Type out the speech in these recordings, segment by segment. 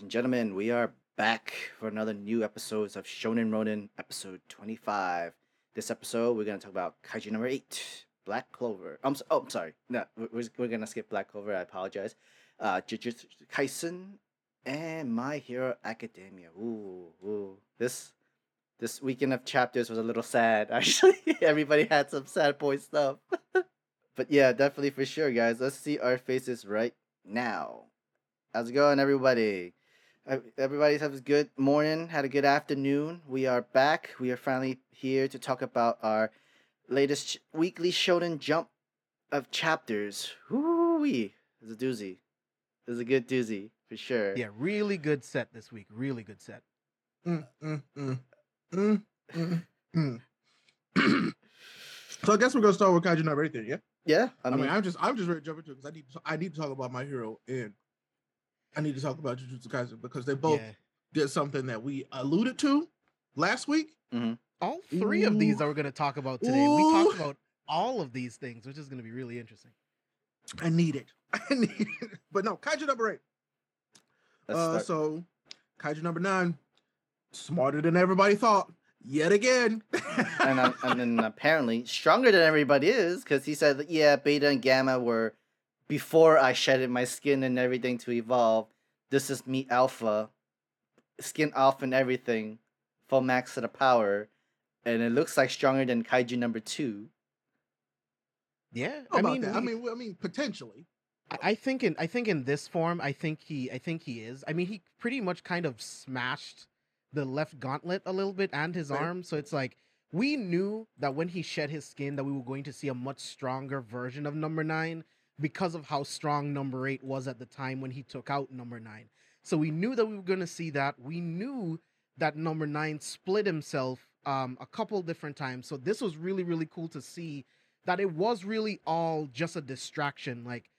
Ladies and gentlemen, we are back for another new episode of Shonen Ronin, episode 25. This episode, we're going to talk about Kaiju number 8, Black Clover. I'm so, oh, I'm sorry. No, we're, we're going to skip Black Clover. I apologize. Uh, Jujutsu Kaisen and My Hero Academia. Ooh, ooh. This this weekend of chapters was a little sad, actually. Everybody had some sad boy stuff. but yeah, definitely for sure, guys. Let's see our faces right now. How's it going, everybody? Ev- Everybody's have a good morning, had a good afternoon. We are back. We are finally here to talk about our latest ch- weekly Shonen Jump of chapters. Woo-wee. It's a doozy. It's a good doozy, for sure. Yeah, really good set this week. Really good set. Mm, mm, mm, so I guess we're gonna start with Kaiju number eight then, yeah. Yeah, I I mean, mean, I'm just I'm just ready to jump into it because I need to, I need to talk about my hero and I need to talk about Jujutsu Kaisen because they both Yeah. did something that we alluded to last week. All three of these that we're gonna talk about today. We talked about all of these things, which is gonna be really interesting. I need it. I need it. But no, Kaiju number eight. Uh, so Kaiju number nine, smarter than everybody thought. Yet again. and, uh, and then apparently stronger than everybody is because he said, yeah, beta and gamma were before I shedded my skin and everything to evolve. This is me alpha, skin off and everything, full max to the power, and it looks like stronger than Kaiju number two. Yeah, How I mean, that? I mean, I mean, potentially. I- I think in I think in this form, I think he I think he is. I mean, he pretty much kind of smashed the left gauntlet a little bit and his Right. arm. So it's like we knew that when he shed his skin, that we were going to see a much stronger version of number nine because of how strong number eight was at the time when he took out number nine. So we knew that we were going to see that. We knew that number nine split himself um, a couple different times. So this was really really cool to see that it was really all just a distraction. Like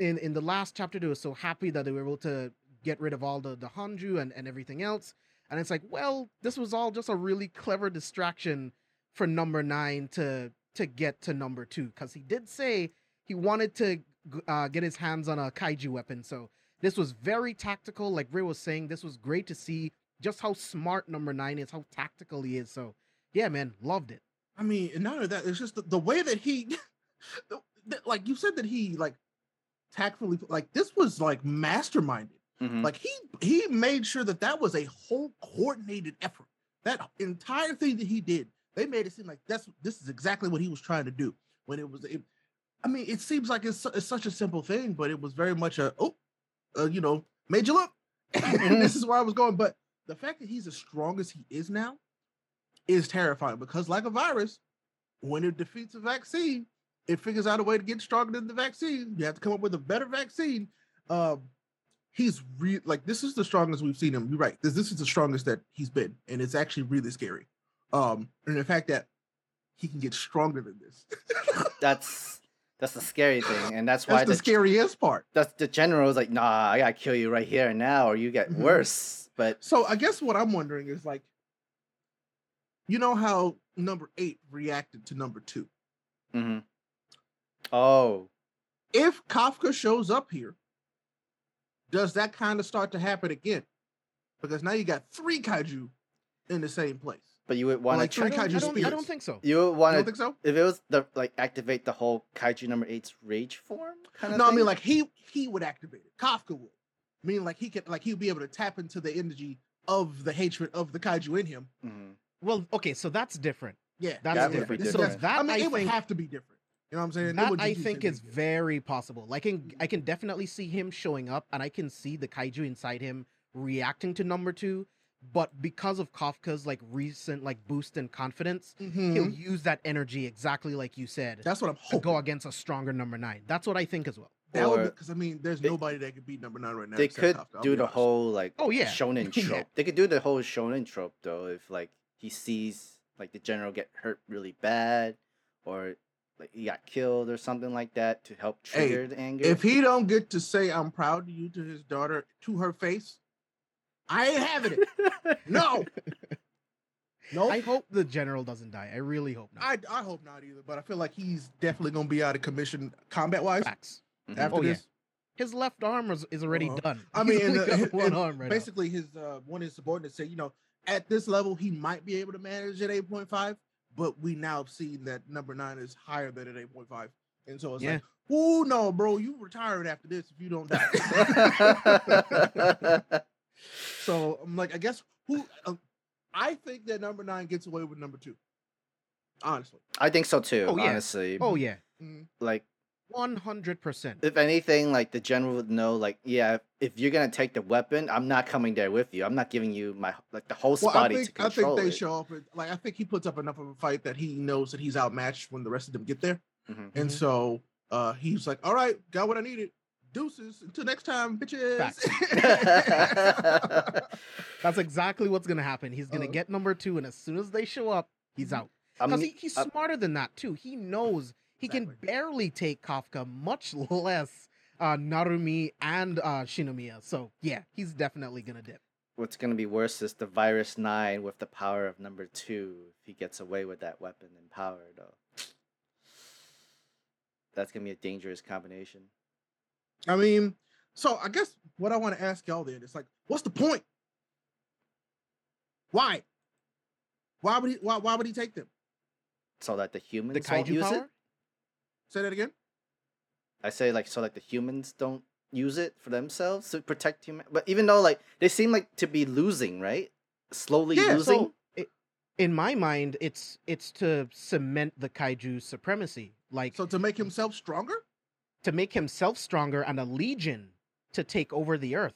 in in the last chapter they were so happy that they were able to get rid of all the the honju and and everything else and it's like well this was all just a really clever distraction for number nine to to get to number two because he did say he wanted to uh, get his hands on a kaiju weapon so this was very tactical like ray was saying this was great to see just how smart number nine is how tactical he is so yeah man loved it I mean, and not only that, it's just the, the way that he, the, the- like you said, that he like tactfully, like this was like masterminded. Mhm. Like he he made sure that that was a whole coordinated effort. That entire thing that he did, they made it seem like that's this is exactly what he was trying to do. When it was, it, I mean, it seems like it's, it's such a simple thing, but it was very much a oh, uh, you know, made you look. and this is where I was going. But the fact that he's as strong as he is now is terrifying because, like a virus, when it defeats a vaccine, it figures out a way to get stronger than the vaccine. You have to come up with a better vaccine. Um, he's re- like this is the strongest we've seen him. You're right. This this is the strongest that he's been, and it's actually really scary. Um, and the fact that he can get stronger than this. That's that's the scary thing, and that's why That's the the, scariest part. that's the general is like, nah, I gotta kill you right here and now, or you get Mhm. worse. But So I guess what I'm wondering is like, you know how number eight reacted to number two. mm-hmm. oh, If Kafka shows up here, does that kind of start to happen again? Because now you got three kaiju in the same place. But you would want like to three I don't, I, kaiju don't, I don't think so you would want don't to think so? if it was the like activate the whole kaiju number eight's rage form kind of No, I mean like he he would activate it. Kafka would. Meaning like he could like he would be able to tap into the energy of the hatred of the kaiju in him. Mhm. well okay so that's different Yeah, That's That would be different. So different. that I mean, I it would have to be different. You know what I'm saying? That wouldn't I think same is thing. very possible. Like, can I can definitely see him showing up, and I can see the kaiju inside him reacting to number two. But because of Kafka's like recent like boost in confidence, Mhm. he'll use that energy exactly like you said That's what I'm to hoping. go against a stronger number nine. That's what I think as well. That would Or because I mean, there's they- nobody that could beat number nine right now. they could Kafka, do the honest. whole like Oh, yeah. shonen Yeah. trope. They could do the whole shonen trope though if like he sees like the general get hurt really bad or like he got killed or something like that to help Hey, trigger the anger. If he don't get to say "I'm proud of you" to his daughter to her face, I ain't having it. No, no. I hope the general doesn't die. I really hope not. I I hope not either. But I feel like he's definitely gonna be out of commission combat wise Facts. Mhm. after Oh, yeah. this. his left arm is, is already Uh, done. I mean, and, only uh, got one and arm right now. basically, his uh, one of his subordinates said, you know, at this level, he might be able to manage at 8.5, but we now have seen that number nine is higher than at 8.5. And so it's Yeah. like, oh, no, bro, you retired after this if you don't die. So I'm like, I guess who, uh, I think that number nine gets away with number two. Honestly. I think so too. Oh, yeah. Honestly, Oh yeah, Mm, like one hundred percent. if anything, like the general would know, like yeah, if you're gonna take the weapon, I'm not coming there with you. I'm not giving you my like the whole Well, I spotty think, to I think they it. show up. with- Like, I think he puts up enough of a fight that he knows that he's outmatched when the rest of them get there. Mhm. And Mhm. so uh he's like, all right, got what I needed. Deuces. Until next time, bitches. That's exactly what's gonna happen. He's gonna Uh-huh. get number two, and as soon as they show up, he's out. Because he, he's I'm- smarter than that too. He knows he can barely take Kafka, much less uh, Narumi and uh, Shinomiya. So yeah, he's definitely gonna dip. what's gonna be worse is the virus nine with the power of number two. If he gets away with that weapon and power, though, that's gonna be a dangerous combination. I mean, so I guess what I want to ask y'all then is like, what's the point? Why? Why would he why, why would he take them? So that the humans The won't kaiju use power. it. Say that again. I say like so like the humans don't use it for themselves to protect human. But even though like they seem like to be losing, right? Slowly Yeah, losing. So i in my mind, it's it's to cement the kaiju supremacy, like So to make himself stronger? To make himself stronger and a legion to take over the earth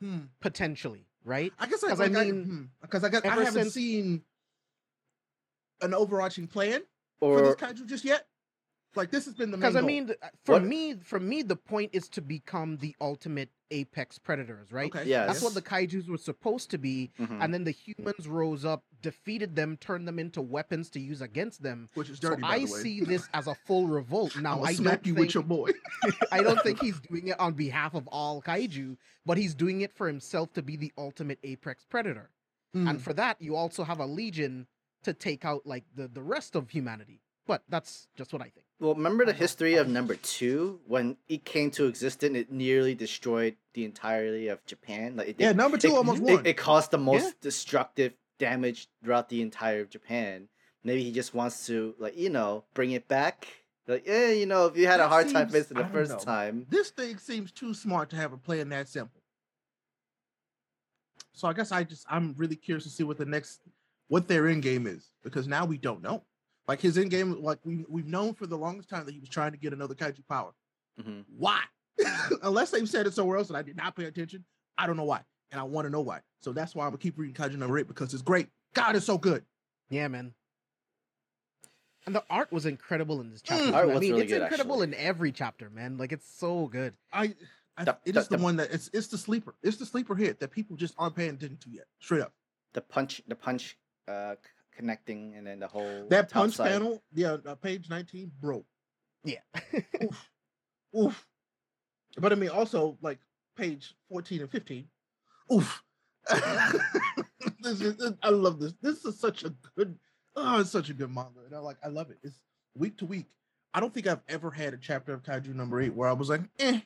Hmm. potentially, right? I guess I, 'Cause I like, I mean, because I, got I ever haven't since- seen an overarching plan for this kaiju just yet. Like this has been the main Because I mean, for What- me, for me, the point is to become the ultimate apex predators, right? okay, Yes. That's what the kaiju's were supposed to be, Mhm. and then the humans rose up, defeated them, turned them into weapons to use against them. which is So dirty. by I the way. see this as a full revolt. Now I'ma I smack don't you think with your boy. I don't think he's doing it on behalf of all kaiju, but he's doing it for himself to be the ultimate apex predator. Hmm. And for that, you also have a legion to take out like the the rest of humanity. But that's just what I think. well, remember the history of number two when it came to existence? It nearly destroyed the entirety of Japan. Like it, yeah, number two it, almost it, won. it caused the most Yeah. destructive damage throughout the entire of Japan. Maybe he just wants to like you know bring it back. Like yeah, you know, if you had a That hard time seems- facing the first know. time, this thing seems too smart to have a plan that simple. So I guess I just I'm really curious to see what the next what their end game is because now we don't know. Like his end game, like we we've known for the longest time that he was trying to get another kaiju power. Mhm. Why? Unless they've said it somewhere else and I did not pay attention, I don't know why, and I want to know why. So that's why I'm gonna keep reading kaiju number eight because it's great. God, it's so good. Yeah, man. And the art was incredible in this chapter. Mm. too. Art I mean, really it's good, incredible actually. in every chapter, man. Like it's so good. I, I The- it the- is the, the- one that it's it's the sleeper. It's the sleeper hit that people just aren't paying attention to yet. Straight up. the punch, the punch, uh, connecting, and then the whole That top punch side. panel, yeah, uh, page 19, bro. Yeah. Oof. Oof. But I mean, also like page 14 and 15. Oof. this is, I love this. This is such a good, oh, it's such a good manga. And I like, I love it. It's week to week. I don't think I've ever had a chapter of Kaiju number eight where I was like, eh.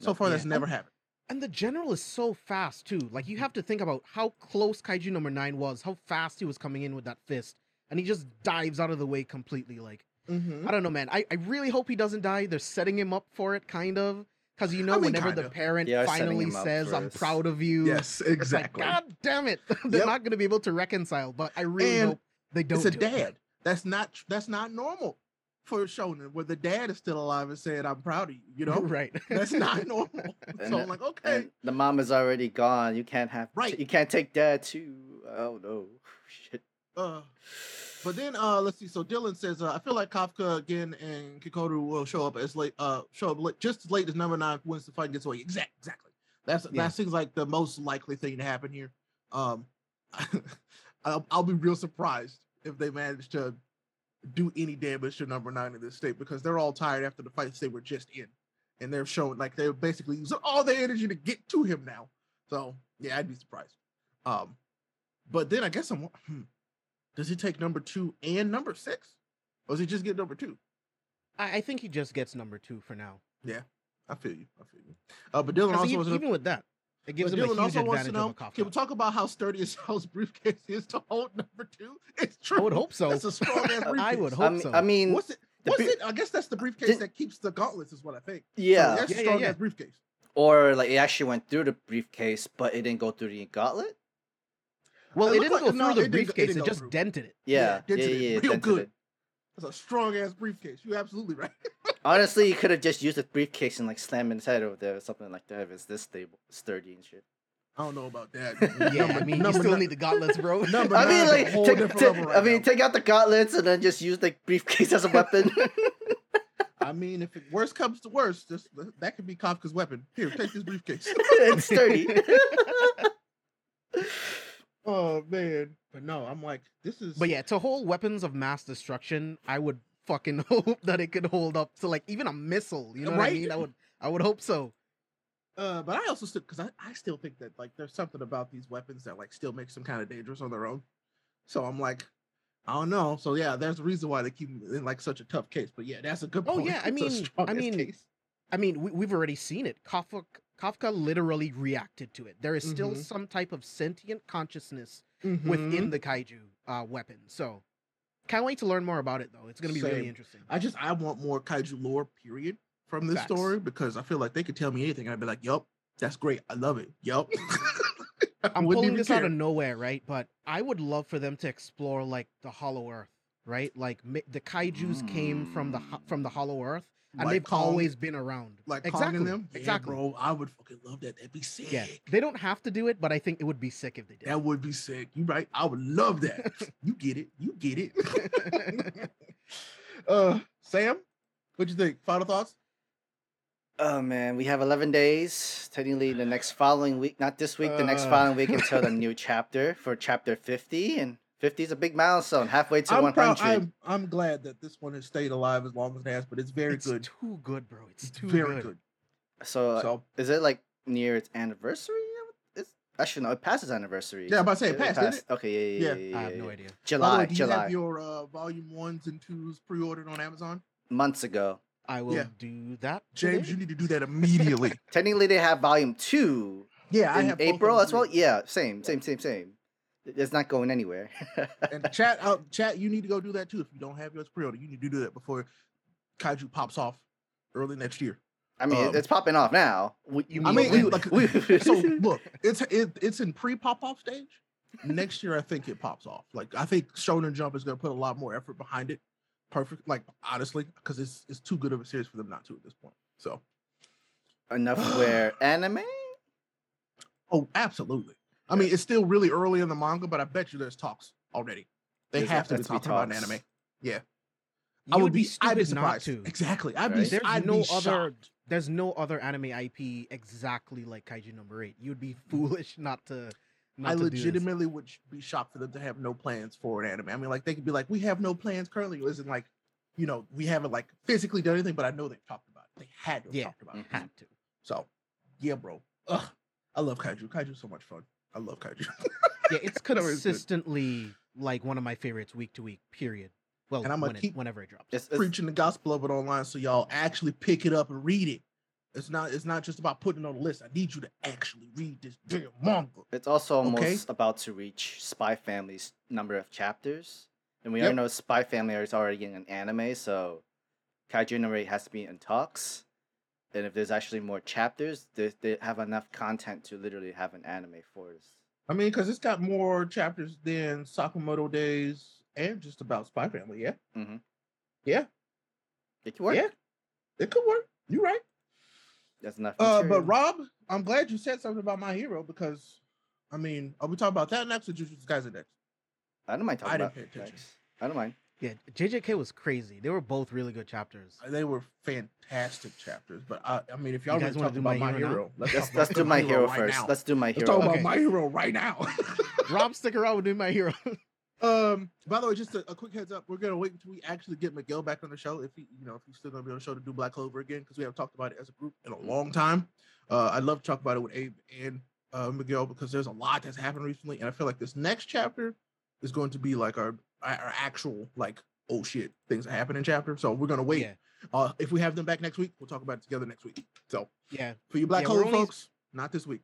So far, yeah. that's never happened. and the general is so fast too. Like you have to think about how close Kaiju number nine was, how fast he was coming in with that fist, and he just dives out of the way completely. Like Mhm. I don't know, man. I, I really hope he doesn't die. They're setting him up for it, kind of, because you know, mean, whenever the kinda. parent They are setting finally says, "I'm this. proud of you," Yes, it's like, exactly. God damn it, they're Yep. not going to be able to reconcile. But I really And hope they don't. it's a do it. dad. That's not that's not normal for a shonen where the dad is still alive and saying, I'm proud of you. You know? right? That's not normal. So I'm like, okay. And the mom is already gone. You can't have Right. You can't take dad too. Oh no, shit. Uh, but then uh let's see. So Dylan says, uh, I feel like Kafka again and Kikoru will show up as late uh show up late, just as late as number nine wins the fight gets away. Exact exactly. That's Yeah. that seems like the most likely thing to happen here. Um I'll, I'll be real surprised if they manage to do any damage to number nine in this state because they're all tired after the fights they were just in. And they're showing like they're basically using all their energy to get to him now. So yeah, I'd be surprised. Um, but then I guess I'm hmm, does he take number two and number six? Or does he just get number two? I, I think he just gets number two for now. Yeah, I feel you. I feel you. Uh, but Dylan 'Cause also e- wants to even with that, it gives but him a Dylan huge also wants to advantage know, over Can we talk about how sturdy Sal's briefcase is to hold number two? It's true. I would hope so. That's a strong ass briefcase. I would I hope mean, so. I mean What's it? the What's it? I guess that's the briefcase Did- that keeps the gauntlets, is what I think. So yeah. that's Yeah, a yeah, strong yeah. briefcase. Or like it actually went through the briefcase, but it didn't go through the gauntlet. Well, It it didn't like- go through it the it briefcase; didn't it just through. dented it. Yeah, yeah, dented yeah, it yeah, real good. it. That's a strong ass briefcase. You're absolutely right. Honestly, you could have just used the briefcase and like slam his head over there or something like that if it's this stable, sturdy and shit. I don't know about that. Yeah, Number- I mean, you still nine- need the gauntlets, bro. Number I mean, like, take, different take- level I mean, now. take out the gauntlets and then just use the briefcase as a weapon. I mean, if it worst comes to worst, just that could be Kafka's weapon. Here, take this briefcase. it's sturdy. Oh man, but no, I'm like, this is. But yeah, to hold weapons of mass destruction, I would fucking hope that it could hold up to like even a missile. You know what I mean? I would, I would hope so. Uh, but I also still because I, I still think that like there's something about these weapons that like still makes them kind of dangerous on their own. So I'm like, I don't know. So yeah, there's a reason why they keep in like such a tough case. But yeah, that's a good Point. Oh, yeah, I mean- I mean, case. I mean, we, we've already seen it. Kafka, Kafka literally reacted to it. There is still Mhm. some type of sentient consciousness Mhm. within the kaiju uh, weapon. So, can't wait to learn more about it though. It's gonna be Same. really interesting. I just I want more kaiju lore, period, from this Facts. story because I feel like they could tell me anything and I'd be like, "Yup, that's great. I love it. Yup." I'm pulling this out of nowhere, right? But I would love for them to explore like the Hollow Earth, right? Like the kaiju's came from the from the Hollow Earth, and Like they've Kong- always been around. like Kong exactly, and them. Yeah, exactly. bro. I would fucking love that. That'd be sick. Yeah, they don't have to do it, but I think it would be sick if they did. That would be sick. You right? I would love that. you get it. You get it. uh, Sam, what'd you think? Final thoughts? oh man, we have 11 days. Technically, the next following week, not this week, the next Uh. following week until the new chapter for chapter 50. And 50 is a big milestone, halfway to I'm 100. proud. I'm, I'm glad that this one has stayed alive as long as it has, but it's very it's good. too good, bro. It's, It's too very good. good. So, uh, So is it like near its anniversary? It's actually no, it passes anniversary. Yeah, I'm about to say it passed, didn't it? Okay, yeah, yeah, Yeah. yeah. yeah, I have no yeah. idea. by the July, way, do you July, have your uh, volume ones and twos pre-ordered on Amazon? months ago. I will Yeah. do that. James, today. you need to do that immediately. Technically, they have volume two yeah, I in have both of April them as well. pre-ordered. Yeah, same, same, same, same. It's not going anywhere. And chat out, chat. You need to go do that too. If you don't have yours pre-ordered, you need to do that before Kaiju pops off early next year. I mean, um, it's popping off now. You I mean like, so look, it's it, it's in pre-pop off stage. Next year, I think it pops off. Like I think Shonen Jump is going to put a lot more effort behind it. Perfect, like honestly, because it's it's too good of a series for them not to at this point. So, enough where anime. oh, absolutely. I mean, it's still really early in the manga, but I bet you there's talks already. They There's- have to be to be talking about talks. anime. Yeah, You I would would be I'd be stupid not surprised. to. Exactly. I'd be. Right? There's I'd no be other. There's no other anime IP exactly like Kaiju Number Eight. You'd be mm. foolish not to. Not I to legitimately would be shocked for them to have no plans for an anime. I mean, like they could be like, we have no plans currently. It isn't like, you know, we haven't like physically done anything, but I know they've talked about it. They had to have Yeah. talked about it. Had to. So, yeah, bro. Ugh, I love kaiju. Kaiju's so much fun. I love kaiju. Yeah, it's No, it's good. consistently like one of my favorites week to week. Period. Well, And I'm gonna when it- whenever it drops. It's, it's, Preaching the gospel of it online, so y'all actually pick it up and read it. It's not. It's not just about putting it on the list. I need you to actually read this damn manga. it's also almost Okay. about to reach Spy Family's number of chapters, and we Yep. already know Spy Family is already in an anime, so Kaiju number eight has to be in talks. And if there's actually more chapters, they, they have enough content to literally have an anime for us. I mean, because it's got more chapters than Sakamoto Days and just about Spy Family. Yeah, Mhm. Yeah. It could work. Yeah. it could work. You're right. That's enough. Uh, but. Rob, I'm glad you said something about my hero because, I mean, are we talking about that next or Jujutsu Kaisen next? I don't mind talking I didn't pay attention. next. I don't mind. Yeah, JJK was crazy. They were both really good chapters. They were fantastic chapters, but I, I mean, if y'all You want guys to wanna talk do about My my Hero now? hero, let's, Let's let's do my hero right first. now. Let's do my hero. Let's hero. talk Okay. about my hero right now. Rob, stick around with me, my hero. Um, by the way, just a, a quick heads up, we're gonna wait until we actually get Miguel back on the show. If he, you know, if he's still gonna be on the show to do Black Clover again, because we haven't talked about it as a group in a long time. Uh, I'd love to talk about it with Abe and uh, Miguel because there's a lot that's happened recently, and I feel like this next chapter is going to be like our our actual like oh shit things that happen in chapter. So we're gonna wait Yeah. Uh, if we have them back next week, we'll talk about it together next week. So Yeah, for you Black Yeah, we're only- folks, not this week.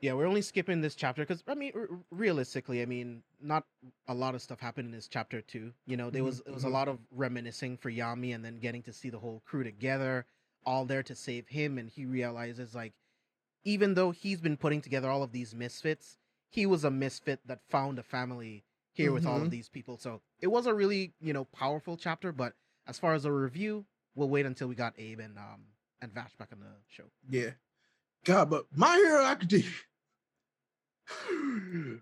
yeah, we're only skipping this chapter because I mean, r- realistically, I mean, not a lot of stuff happened in this chapter too. You know, there Mhm, was it was a mhm. lot of reminiscing for Yami, and then getting to see the whole crew together, all there to save him, and he realizes like, even though he's been putting together all of these misfits, he was a misfit that found a family here with all of Mhm. these people. So it was a really you know powerful chapter. But as far as a review, we'll wait until we got Abe and um and Vash back on the show. Yeah. God, but My Hero Academia.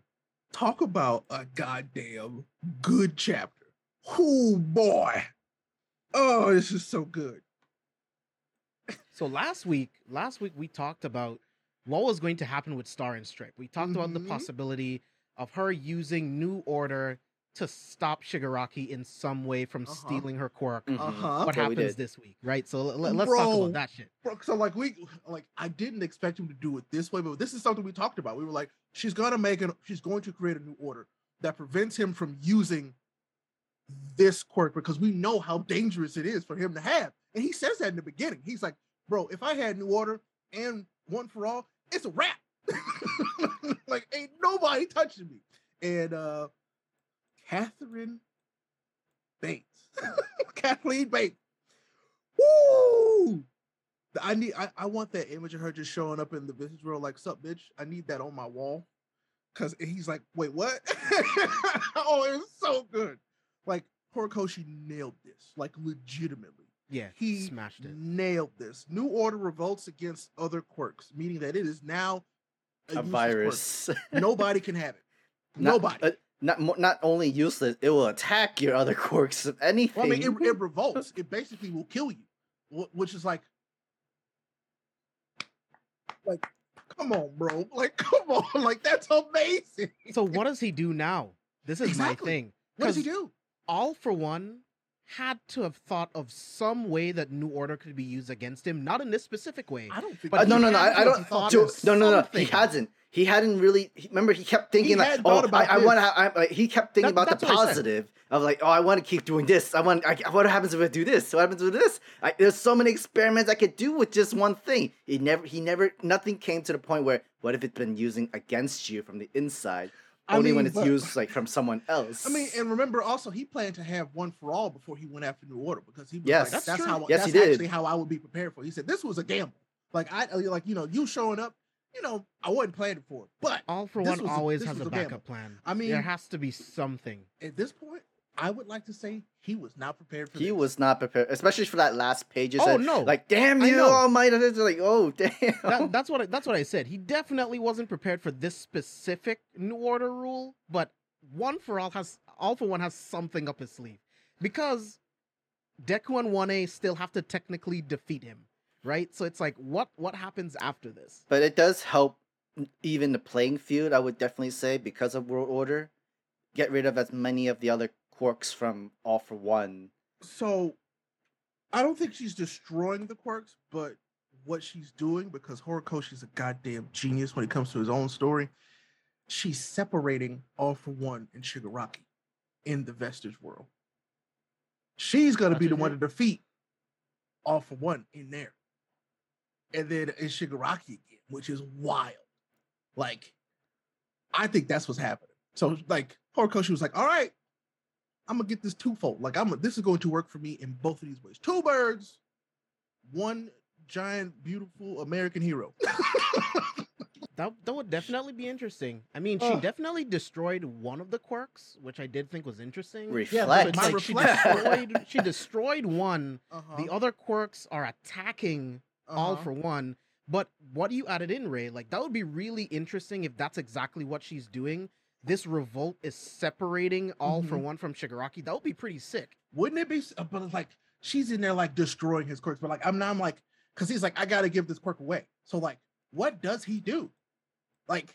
Talk about a goddamn good chapter. Oh boy. Oh, this is so good. So last week, last week we talked about what was going to happen with Star and Stripe. We talked about the Mhm. possibility of her using New Order to stop Shigaraki in some way from Uh-huh. stealing her quirk. Mhm. Uh-huh. What Yeah, we happens did. this week, right? So l- l- let's talk about that shit. Bro, so like we like I didn't expect him to do it this way, but this is something we talked about. We were like, she's gonna make an she's going to create a new order that prevents him from using this quirk because we know how dangerous it is for him to have. And he says that in the beginning. He's like, bro, if I had new order and one for all, it's a wrap. like ain't nobody touching me. And uh Catherine Bates. Cathleen Bates. Woo! I need I, I want that image of her just showing up in the business world like sup bitch. I need that on my wall. Cause he's like, wait, what? oh, it was so good. Like Horikoshi nailed this, like legitimately. Yeah, He smashed it. nailed this. New order revolts against other quirks, meaning that it is now A useless quirk. virus. Nobody can have it. Not- Nobody. uh, not not only useless, it will attack your other quirks. If anything. Well, I mean, it, it revolts. It basically will kill you, which is like, like, come on, bro. Like, come on. Like, that's amazing. So what does he do now? This is Exactly. my thing. What does he do? All for one had to have thought of some way that New Order could be used against him. Not in this specific way. I don't think. But Uh, no, no, no. I, I don't. of no, no, no. He hasn't. He hadn't really. he- Remember, he kept thinking like, oh, about I, I want to. I, I- he kept thinking That- about the that's what I said. positive of like, oh, I want to keep doing this. I want. I, what happens if I do this? What happens with this? I, there's so many experiments I could do with just one thing. He never. He never. Nothing came to the point where what if it's been using against you from the inside? I Only when it's but- used like from someone else. I mean, and remember also he planned to have one for all before he went after New Order because he was Yes. like, That's that's, how Yes, he that's did. actually how I would be prepared for. it. He said this was a gamble. Like I uh, like you know you showing up, you know I wasn't planning for it, but All for one was a- always has was a a gamble. backup plan. I mean- there has to be something. at this point, I would like to say he was not prepared for this. he this. was not prepared, especially for that last page. Oh, no. Like, damn you, know. Almighty! Like, oh, damn. That, that's what I, that's what I said. He definitely wasn't prepared for this specific New Order rule, but one for all has all for one has something up his sleeve because Deku and One A still have to technically defeat him, right? So it's like, what what happens after this? but it does help even the playing field i would definitely say because of world order get rid of as many of the other quirks from all for one so I don't think she's destroying the quirks, but what she's doing because Horikoshi's a goddamn genius when it comes to his own story. She's separating All for One and Shigaraki in the Vestige world. She's gonna That's be the one to defeat All for One in there, and then it's Shigaraki again, which is wild. Like, I think that's what's happening. So like Horikoshi was like, "All right, I'm gonna get this twofold. Like I'm this is going to work for me in both of these ways. Two birds, one giant, beautiful American hero. That that would definitely be interesting. I mean, she Ugh. definitely destroyed one of the quirks, which I did think was interesting. Reflect So my it's like she destroyed she destroyed one. uh-huh. The other quirks are attacking all uh-huh. for one. But what you added in, Ray, like that would be really interesting if that's exactly what she's doing. This revolt is separating all for Mhm. one from Shigaraki. That would be pretty sick. Wouldn't it be? uh, But it's like she's in there like destroying his quirks. But like I'm now I'm like because he's like I got to give this quirk away. So like what does he do? Like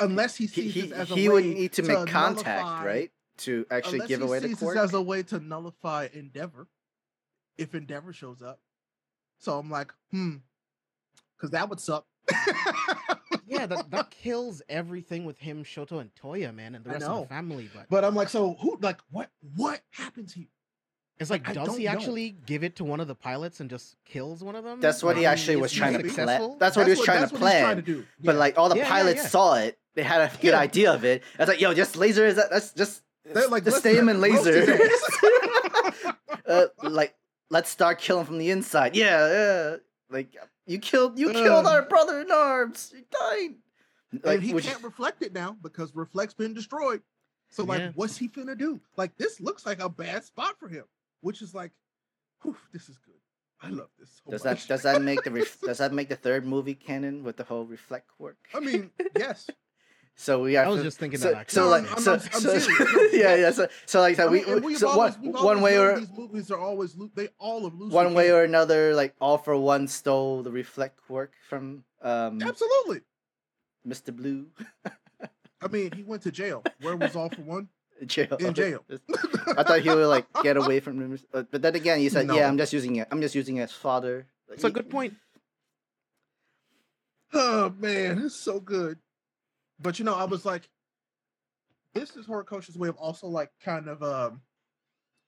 unless he he, sees he, this as a he way would need to make contact right to actually give he away the sees quirk this as a way to nullify Endeavor, if Endeavor shows up. So I'm like, hmm, because that would suck. Yeah, that, that kills everything with him, Shoto, and Toya, man, and the I rest of know. the family. But But I'm like, so who? Like, what? What happens here? It's like, I does don't he know. actually give it to one of the pilots and just kills one of them? That's what he I actually is was trying to plan. successful? That's what he was trying to what plan. do. But Yeah. like all the Yeah, yeah, pilots yeah. saw it, they had a good Yeah. idea of it. It's like, yo, just laser is that? Let's just They're like, just let's stay him in roast his laser. ass. uh, like, let's start killing from the inside. Yeah, yeah. Like you killed, you killed Uh. our brother in arms. You died. Like, and he which- can't reflect it now because reflect's been destroyed. So like, Yeah. what's he finna do? Like, this looks like a bad spot for him, which is like, whew, this is good. I love this. So does much. that does that make the ref- does that make the third movie canon with the whole reflect quirk? I mean, yes. So we have I was to- just thinking so, that actually. So like, I'm- I'm so, not- I'm so- serious. Yeah, yeah. So, so like that, I mean, we, and we've so one, always, we've one way or these movies are always loo- they all have loosely one way canon. or another, like all for one stole the reflect quirk from um absolutely. Mr. Blue I mean, he went to jail. Where was all for one? jail. In jail. I thought he would like get away from him, but then again, he said, No. "Yeah, I'm just using it. I'm just using it as fodder." It's a good point. Oh man, it's so good. But you know, I was like, this is Horikoshi's way of also like kind of um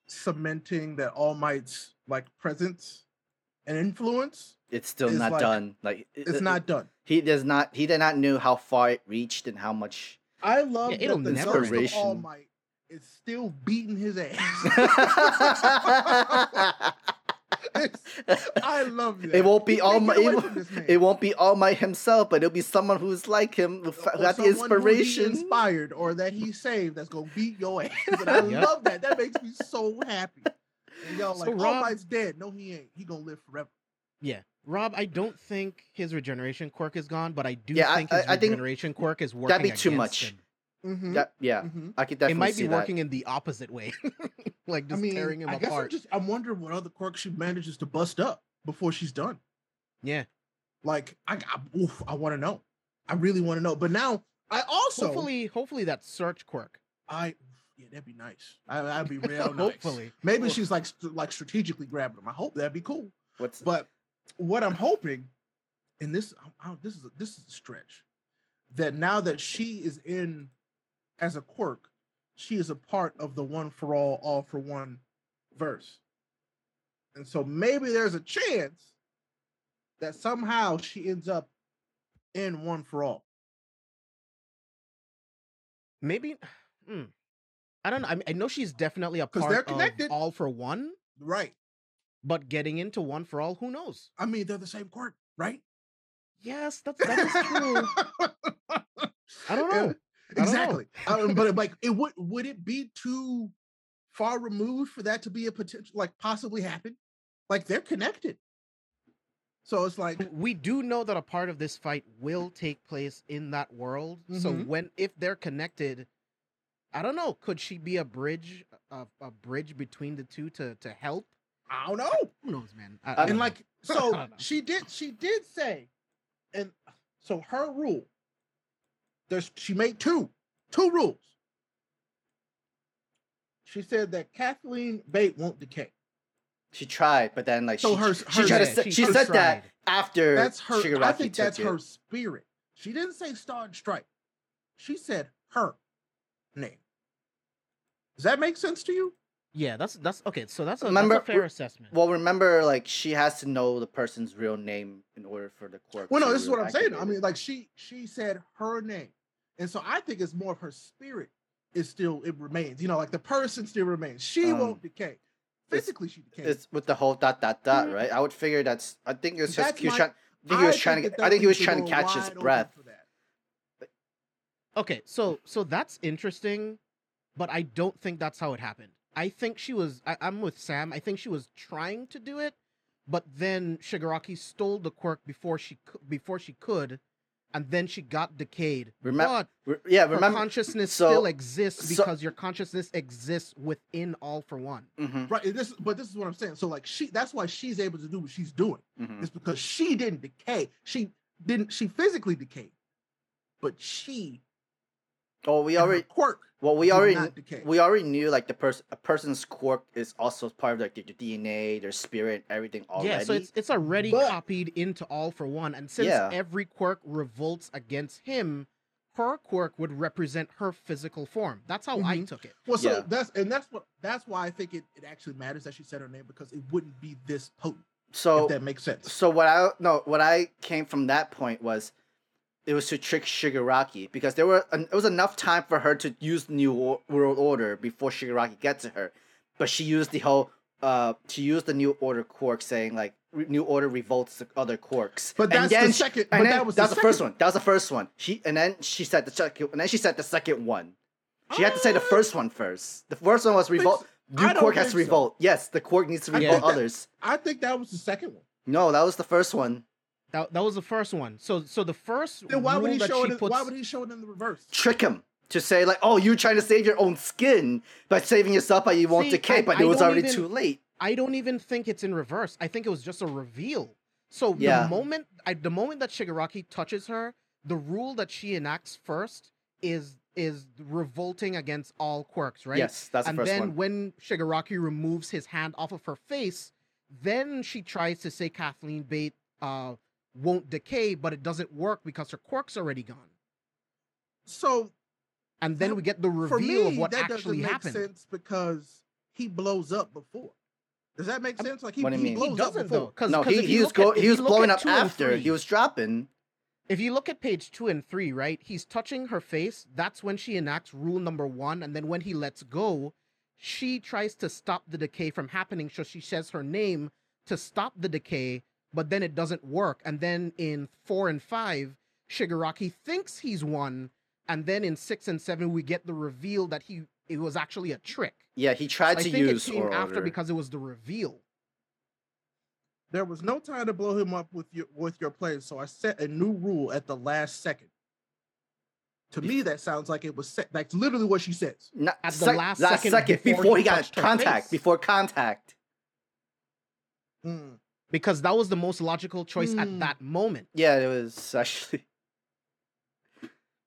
cementing that All Might's like presence and influence. It's still not like- done. Like It's it- not done. He does not. He did not know how far it reached and how much. I love Yeah, it'll that the never ghost of All Might is still beating his ass. It's- I love that. It won't be All can't Might. get It, won't- from this man. it won't be All Might himself, but it'll be someone who's like him, who, or got the someone who he inspiration. inspired or that he saved that's gonna beat your ass. And I Yep. love that. That makes me so happy. And y'all So like, All Rob- Might's dead. No, he ain't. He gonna live forever. Yeah, Rob, I don't think his regeneration quirk is gone, but I do Yeah, I- think his I- I think regeneration quirk is working. that'd be too much. him. Mm-hmm. That- yeah, Mhm. I could It definitely might see be that. working in the opposite way, like I just mean, tearing him I guess I'm apart. just I'm wondering what other quirks she manages to bust up before she's done. Yeah, Like I, I oof, I want to know. I really want to know. But now I also hopefully, hopefully that search quirk. I yeah, that'd be nice. I, that'd be real nice. Hopefully. Maybe Oof. she's like st- like strategically grabbing him. I hope that'd be cool. What's But what I'm hoping, and this I- I- this is a, this is a stretch, that now that she is in as a quirk, she is a part of the one for all, all for one verse. And so maybe there's a chance that somehow she ends up in one for all. Maybe. Hmm. I don't know. I, mean, I know she's definitely a part they're of connected. all for one, Right. but getting into one for all, who knows? I mean, they're the same quirk, right? Yes, that's that is true. I don't know. I. Exactly. Um, but like, it would would it be too far removed for that to be a potential, like possibly happen? Like they're connected. So it's like, we do know that a part of this fight will take place in that world. So Mhm. when if they're connected, I don't know. Could she be a bridge, a, a bridge between the two to to help? I don't know. Who knows, man? I, I And know. like, so she did, she did say, and so her rule, there's she made two, two rules. She said that Cathleen Bate won't decay. she tried, but then like So she, hers- she tried to she- she said that after That's her. I Shigaraki think that's it. her spirit. She didn't say Star and Stripe. She said her name. Does that make sense to you? Yeah, that's that's okay. So that's a, Remember- that's a fair re- assessment. Well, remember, like she has to know the person's real name in order for the court. Well, no, this is what I'm saying. I mean, like she she said her name, and so I think it's more of her spirit is still it remains. You know, like the person still remains. She Um, won't decay. Physically, she decays. it's with the whole dot dot dot, Mhm. right? I would figure that's. I think it was just That's he was trying. I think he was trying to. that get- I think he was trying to catch his breath. Okay, so so that's interesting, but I don't think that's how it happened. I think she was. I, I'm with Sam. I think she was trying to do it, but then Shigaraki stole the quirk before she cou- before she could, and then she got decayed. Remem- but Re- yeah, her remember. consciousness so- still exists so- because your consciousness exists within all for one. Mhm, Right. This, but this is what I'm saying. So, like, she that's why she's able to do what she's doing. mhm. It's because she didn't decay. She didn't. She physically decayed, but she Oh, we already. quirk. Well, we already. We already knew like the person. A person's quirk is also part of like their, their DNA, their spirit, everything already. Yeah, so it's it's already But- copied into all for one, and since Yeah. every quirk revolts against him, her quirk would represent her physical form. That's how I Mhm. took it. Well, so Yeah. that's and that's what that's why I think it, it actually matters that she said her name because it wouldn't be this potent So if that makes sense. So what I no what I came from that point was it was to trick Shigaraki because there were it was enough time for her to use the new Wo- world order before Shigaraki gets to her, but she used the whole uh she used the new order quirk saying like re- new order revolts the other quirks. But And that's then the second. and But then- that was that was the first one. That was the first one. She and then she said the second and then she said the second one. She had to say the Ah. first one first. The first one was think revolt. New quirk has to think so. revolt. Yes, the quirk needs to I revolt that- others. I think that was the second one. No, that was the first one. That, that was the first one. So so the first Then why would he that show it? In, puts, Why would he show it in the reverse? trick him to say like, "Oh, you're trying to save your own skin by saving yourself, but you won't decay." But I it was already even- too late. I don't even think it's in reverse. I think it was just a reveal. So Yeah. the moment I, the moment that Shigaraki touches her, the rule that she enacts first is is revolting against all quirks, right? Yes, that's the and first then one. when Shigaraki removes his hand off of her face, then she tries to say Cathleen Bate uh, won't decay, but it doesn't work because her quirk's already gone. So And then That- we get the reveal me, of what that actually doesn't make happened. sense because he blows up before. Does that make sense? Like he, What do you he mean? blows He up doesn't before. though, because no, he, he was go, at, he was blowing up after. three- He was dropping. if you look at page two and three, right, he's touching her face. That's when she enacts rule number one. And then when he lets go, she tries to stop the decay from happening. So she says her name to stop the decay, but then it doesn't work. And then in four and five, Shigaraki thinks he's won. And then in six and seven, we get the reveal that he it was actually a trick. Yeah, he tried I to think use it came after order. because it was the reveal. There was no time to blow him up with your with your plays, so I set a new rule at the last second. To me, that sounds like it was set. That's literally what she says. Not, at the sec- last last second second before before he he got contact. Before contact. Mm. Because that was the most logical choice Hmm. at that moment. Yeah, it was actually.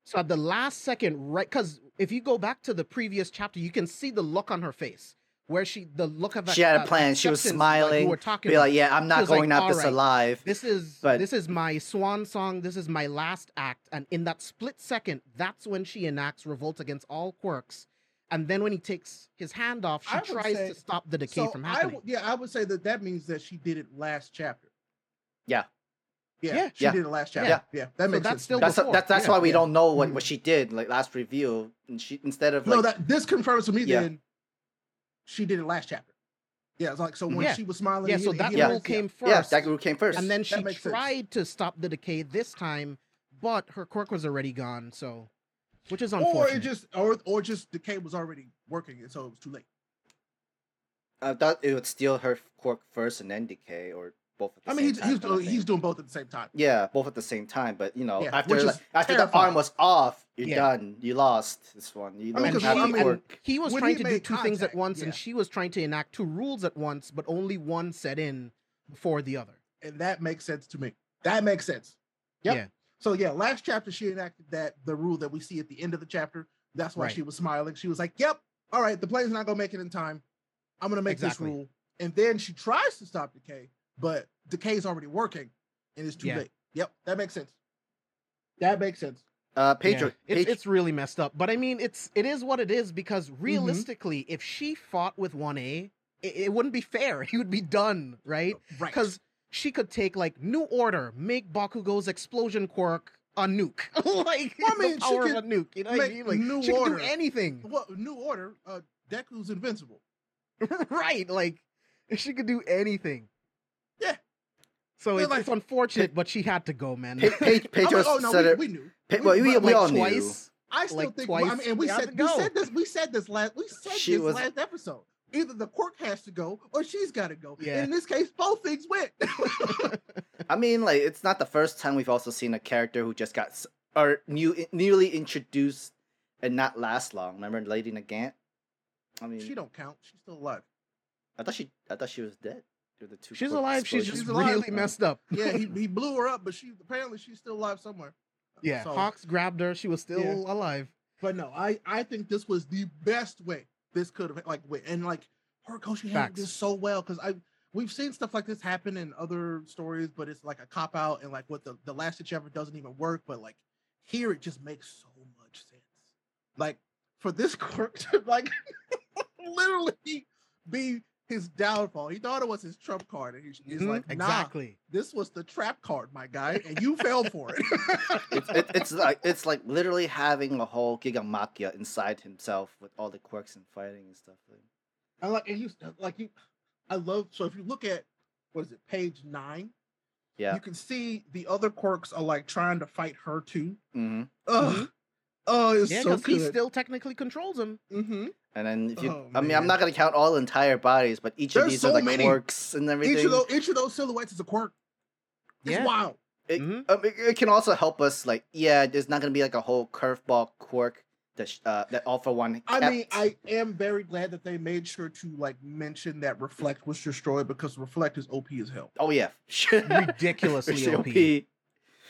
So at the last second, right? Because if you go back to the previous chapter, you can see the look on her face where she, the look of a She had a plan. She was smiling. like we talking Be like, yeah, I'm not was like, going out this "Alright, alive. This is But- this is my swan song. This is my last act, and in that split second, that's when she enacts revolt against all quirks. And then when he takes his hand off, she tries say- to stop the decay So from happening. w- yeah, I would say that that means that she did it last chapter. Yeah. Yeah, Yeah. she Yeah. did it last chapter. Yeah. Yeah, that So makes that's sense. still. That's before, that's that's yeah, why we yeah. don't know what, Mhm. what she did like last reveal. And she instead of like no, that this confirms to me Yeah. then she did it last chapter. Yeah, it's like so when Yeah. she was smiling. yeah, and so that he Yeah. rule announced- came first. yeah, that group came first. and then she makes sense. tried to stop the decay this time, but her quirk was already gone. So, which is or unfortunate. it just or or just decay was already working, and so it was too late. I thought it would steal her quirk first and then decay, or both at the I same mean, he's time. he's doing, he's doing both at the same time. Yeah, both at the same time. But you know, Yeah, after like, is after the arm was off, you're Yeah. done. You lost this one. You I don't mean, have she, I the mean, and quirk. he was when trying he to do made two things at once, yeah. and she was trying to enact two rules at once, but only one set in before the other. and that makes sense to me. That makes sense. Yep. Yeah. So yeah, last chapter she enacted that the rule that we see at the end of the chapter. That's why Right. she was smiling. She was like, "Yep, all right, the plane's not gonna make it in time. I'm gonna make Exactly. this rule." And then she tries to stop decay, but decay's already working, and it's too Yeah. late. Yep, that makes sense. That makes sense. Uh, Yeah, Pedro, it's, it's really messed up. But I mean, it's it is what it is Mm-hmm. because realistically, if she fought with one A, it, it wouldn't be fair. He would be done, right? Right. Because she could take like New Order, make Bakugo's explosion quirk a nuke, like Well, I mean, the she power of a nuke. You know what I mean? Like New she could do anything, well, new order. Uh, Deku's invincible. right? Like she could do anything. Yeah. So Yeah, it's, like- it's unfortunate, but she had to go, man. Pe- Pe- I mean, Pedro oh no, said we, it. we knew. Pe- well, we, but, we like, all knew. I still like, think. well, I mean, and we we said we said this. We said this last. We said She this was- last episode. Either the quirk has to go or she's got to go. Yeah. And in this case, both things went. I mean, like it's not the first time we've also seen a character who just got s- or new newly introduced and not last long. Remember Lady Nagant? I mean, she don't count. She's still alive. I thought she. I thought she was dead. The two She's quirk alive. She's explosions. just She's alive. really messed up. Yeah, he, he blew her up, but she apparently she's still alive somewhere. Yeah, So- Hawks grabbed her. She was still Yeah. alive. But no, I I think this was the best way this could have like and like her Horikoshi handled Facts. this so well because I we've seen stuff like this happen in other stories, but it's like a cop out and like what the the last ever doesn't even work. But like here it just makes so much sense. Like for this quirk to like literally be his downfall. He thought it was his trump card, and he, he's Mhm, like, nah, exactly. this was the trap card, my guy, and you fell for it. It's, it, it's like it's like literally having a whole Gigantomachia inside himself with all the quirks and fighting and stuff. Like, I like and you like you I love so if you look at what is it, page nine, yeah. you can see the other quirks are like trying to fight her too. hmm Ugh. Mhm. Oh, it's Yeah, so because he still technically controls him. hmm And then if you, Oh, I mean, I'm not gonna count all entire bodies, but each of these so are like many. quirks and everything. Each of those each of those silhouettes is a quirk. It's Yeah. wild. it, Mhm. um, it, it can also help us like yeah there's not gonna be like a whole curveball quirk that sh- uh, that all for one I mean. I am very glad that they made sure to like mention that Reflect was destroyed because Reflect is OP as hell. oh yeah Ridiculously It's OP.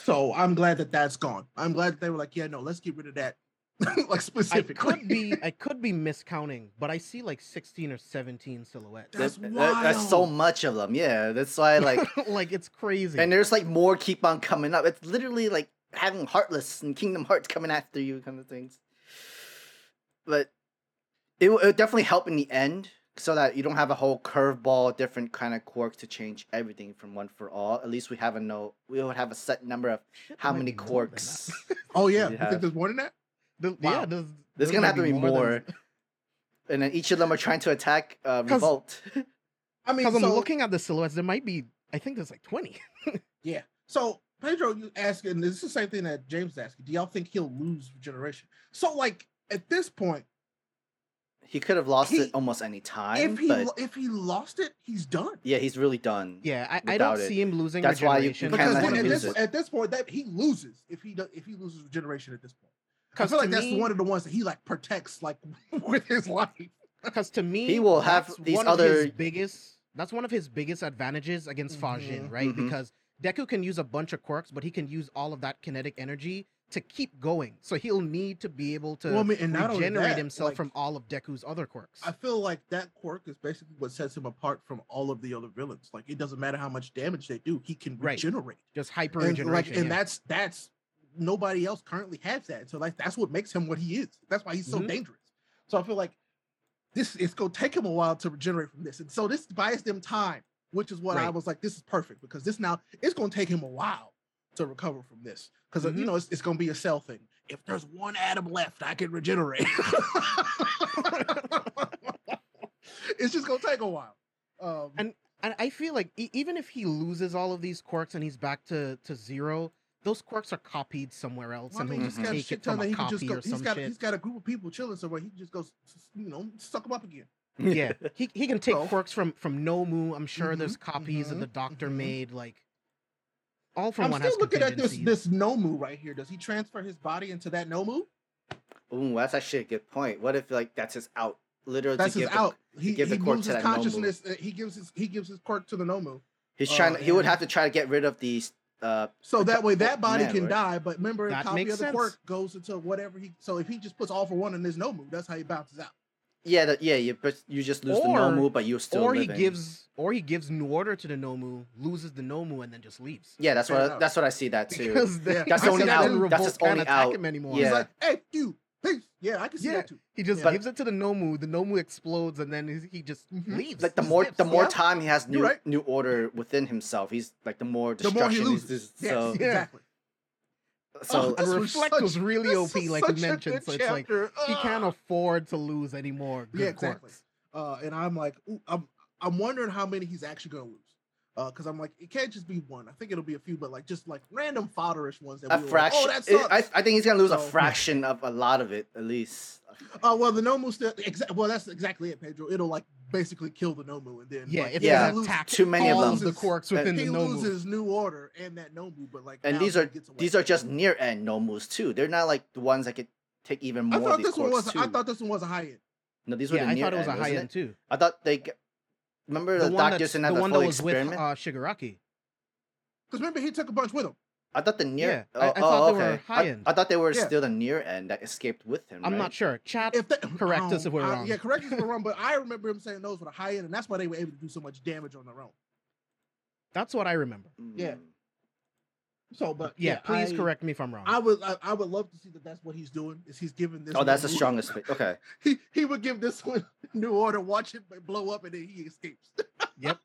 So I'm glad that that's gone. I'm glad that they were like, yeah, no, let's get rid of that. like I could be I could be miscounting, but I see like 16 or 17 silhouettes. That's That- that- that's so much of them yeah. That's why like like it's crazy. and there's like more keep on coming up. It's literally like having heartless and kingdom hearts coming after you kind of things. But it it would definitely help in the end so that you don't have a whole curveball different kind of quirks to change everything from one for all. At least we have a no we would have a set number of how many be quirks. Oh yeah, you you think there's more than that? The- Wow. Yeah, there's, There's there gonna have to be than- more. and then each of them are trying to attack uh, 'Cause- revolt I mean, Because I'm so, looking at the silhouettes, there might be. I think there's like 20. Yeah. So Pedro, you asking is this is the same thing that James is asking. Do y'all think he'll lose regeneration? So like at this point, he could have lost He- it almost any time if he but if he lost it, he's done. yeah he's really done Yeah, I, I don't it. see him losing That's why you- you can't Because let him at lose this it. at this point that he loses if he does if he loses regeneration at this point. I 'Cause feel like to that's me- one of the ones that he like protects like with his life. Because to me, He will have that's these one of his other- biggest. That's one of his biggest advantages against Fajin, Mhm, right? mhm. Because Deku can use a bunch of quirks, but he can use all of that kinetic energy to keep going. So he'll need to be able to Well, I mean, and regenerate that, himself like, from all of Deku's other quirks. I feel like that quirk is basically what sets him apart from all of the other villains. Like it doesn't matter how much damage they do, he can Right. regenerate. Just hyper and like and yeah. that's that's nobody else currently has that. So like that's what makes him what he is. That's why he's so Mhm. dangerous. So i feel like this it's going to take him a while to regenerate from this. And so this buys them time which is what i was like this is perfect because this now it's going to take him a while to recover from this. Because you Mhm. know it's, it's going to be a cell thing. If there's one atom left i can regenerate. It's just going to take a while. Um And- and I feel like e- even if he loses all of these quirks and he's back to to zero, those quirks are copied somewhere else, Well, I and mean, he'll he's just got a take shit it from ton that a he can just copy go. or He's some got shit. he's got a group of people chilling somewhere. He just go, s- s- you know, suck them up again. yeah, he he can take So- quirks from from Nomu. I'm sure there's Mhm, copies of mhm, the Doctor mhm. made like all from I'm one still has looking at this contingencies. this Nomu right here. Does he transfer his body into that Nomu? Ooh, that's actually a good point. What if like that's his out? Literally, That's to his give the- out. He, give he moves to his that Nomu. consciousness. uh, He gives his he gives his quirk to the Nomu. he's uh, trying. to, he would have to try to get rid of these. Uh, So that way that body man, can right? die. But remember, a That copy makes of the sense. quirk goes into whatever he. So if he just puts all for one in his Nomu, that's how he bounces out. yeah, that, yeah, you but you just lose the Nomu, but you're still or living. he gives or he gives new order to the Nomu, loses the Nomu, and then just leaves. Yeah, that's Fair what I, that's what I see that too. Because then, That's the only out. in That's his only out. him anymore. He's Yeah. like, hey, you, peace. Yeah, I can see Yeah. that too. He just But- gives it to the Nomu. The Nomu explodes, and then he- he just Mhm. leaves. like the more the more yeah. time he has new right. new order within himself, he's like the more The more he destruction loses. is Yes, so Yeah. exactly. so Oh, and Reflect such- was really this OP, like we mentioned. So it's like chapter. he can't afford to lose anymore. good Yeah, exactly. Uh, and I'm like, ooh, I'm I'm wondering how many he's actually gonna lose. Uh, because I'm like, it can't just be one. I think it'll be a few, but like just like random fodderish ones that a we were fraction. Like, oh, that it- I, I think he's gonna lose a fraction of a lot of it at least. Oh well, the Nomu still. Exa- well, that's exactly it, Pedro. It'll like basically kill the Nomu, and then Yeah, like, it's Yeah. gonna he loses- attack Too many of all them. of the quirks within He the Nomu. loses new order and that Nomu, but like, And these are these are just near end nomus too. They're not like the ones that could take even more I of thought these this one was. too. I thought this one was a high end. no, these were Yeah, the I near thought it was a end, high end it? too. I thought they. G- Remember The the, one doctors didn't the have the one full that was with experiment. uh, Shigaraki. Because remember, he took a bunch with him. I thought the near. Yeah, I- oh, I thought oh, they were okay. high I, end. I thought they were Yeah. still the near end that escaped with him. I'm right? not sure. Chat. If they, Correct I us if we're I- wrong. Yeah, correct us if we're wrong. But I remember him saying those were the high end, and that's why they were able to do so much damage on their own. That's what I remember. Yeah. So, but Yeah, please I- correct me if I'm wrong. I would I, I would love to see that that's what he's doing. Is he's giving this? Oh, that's the strongest. fa- Okay. He he would give this one new order, watch it blow up, and then he escapes. Yep.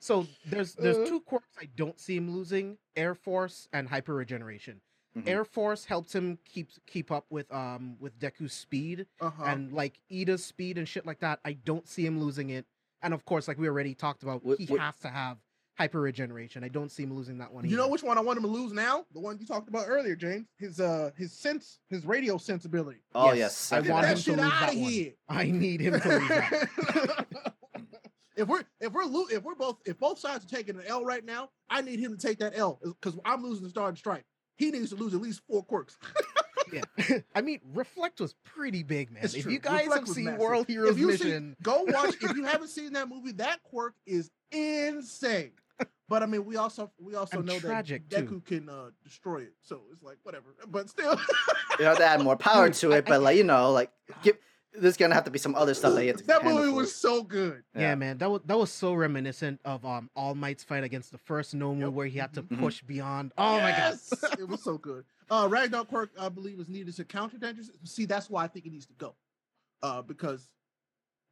So there's there's Uh. two quirks I don't see him losing: Air Force and Hyper Regeneration. Mhm. Air Force helps him keep keep up with um with Deku's speed Uh-huh. and like Iida's speed and shit like that. I don't see him losing it. And of course, like we already talked about, Wh- he wh- has to have Hyper Regeneration. I don't see him losing that one. you know which one I want him to lose now? The one you talked about earlier, James. His uh his sense, his radio sensibility. Oh Yes, yes. I Get want him to lose that of one. I need him to lose that. if we're if we're lo- if we're both if both sides are taking an L right now, I need him to take that L because I'm losing the Star and Stripe. He needs to lose at least four quirks. Yeah. I mean, Reflect was pretty big, man. It's if true. you guys Reflect have was seen massive. World Heroes if you see, Mission, go watch. if you haven't seen that movie, that quirk is insane. But I mean, we also we also And know tragic, that too. Deku can uh, destroy it, so it's like whatever. But still, You know, to add more power to it, but like you know, like give, there's gonna have to be some other stuff that you have to that movie was so good. yeah. man, that was that was so reminiscent of um All Might's fight against the first Nomu, Yep. where he had to Mhm. push beyond. Oh my god, it was so good. Uh, Ragnar quirk, I believe, is needed to counter dangers. See, that's why I think it needs to go, uh, because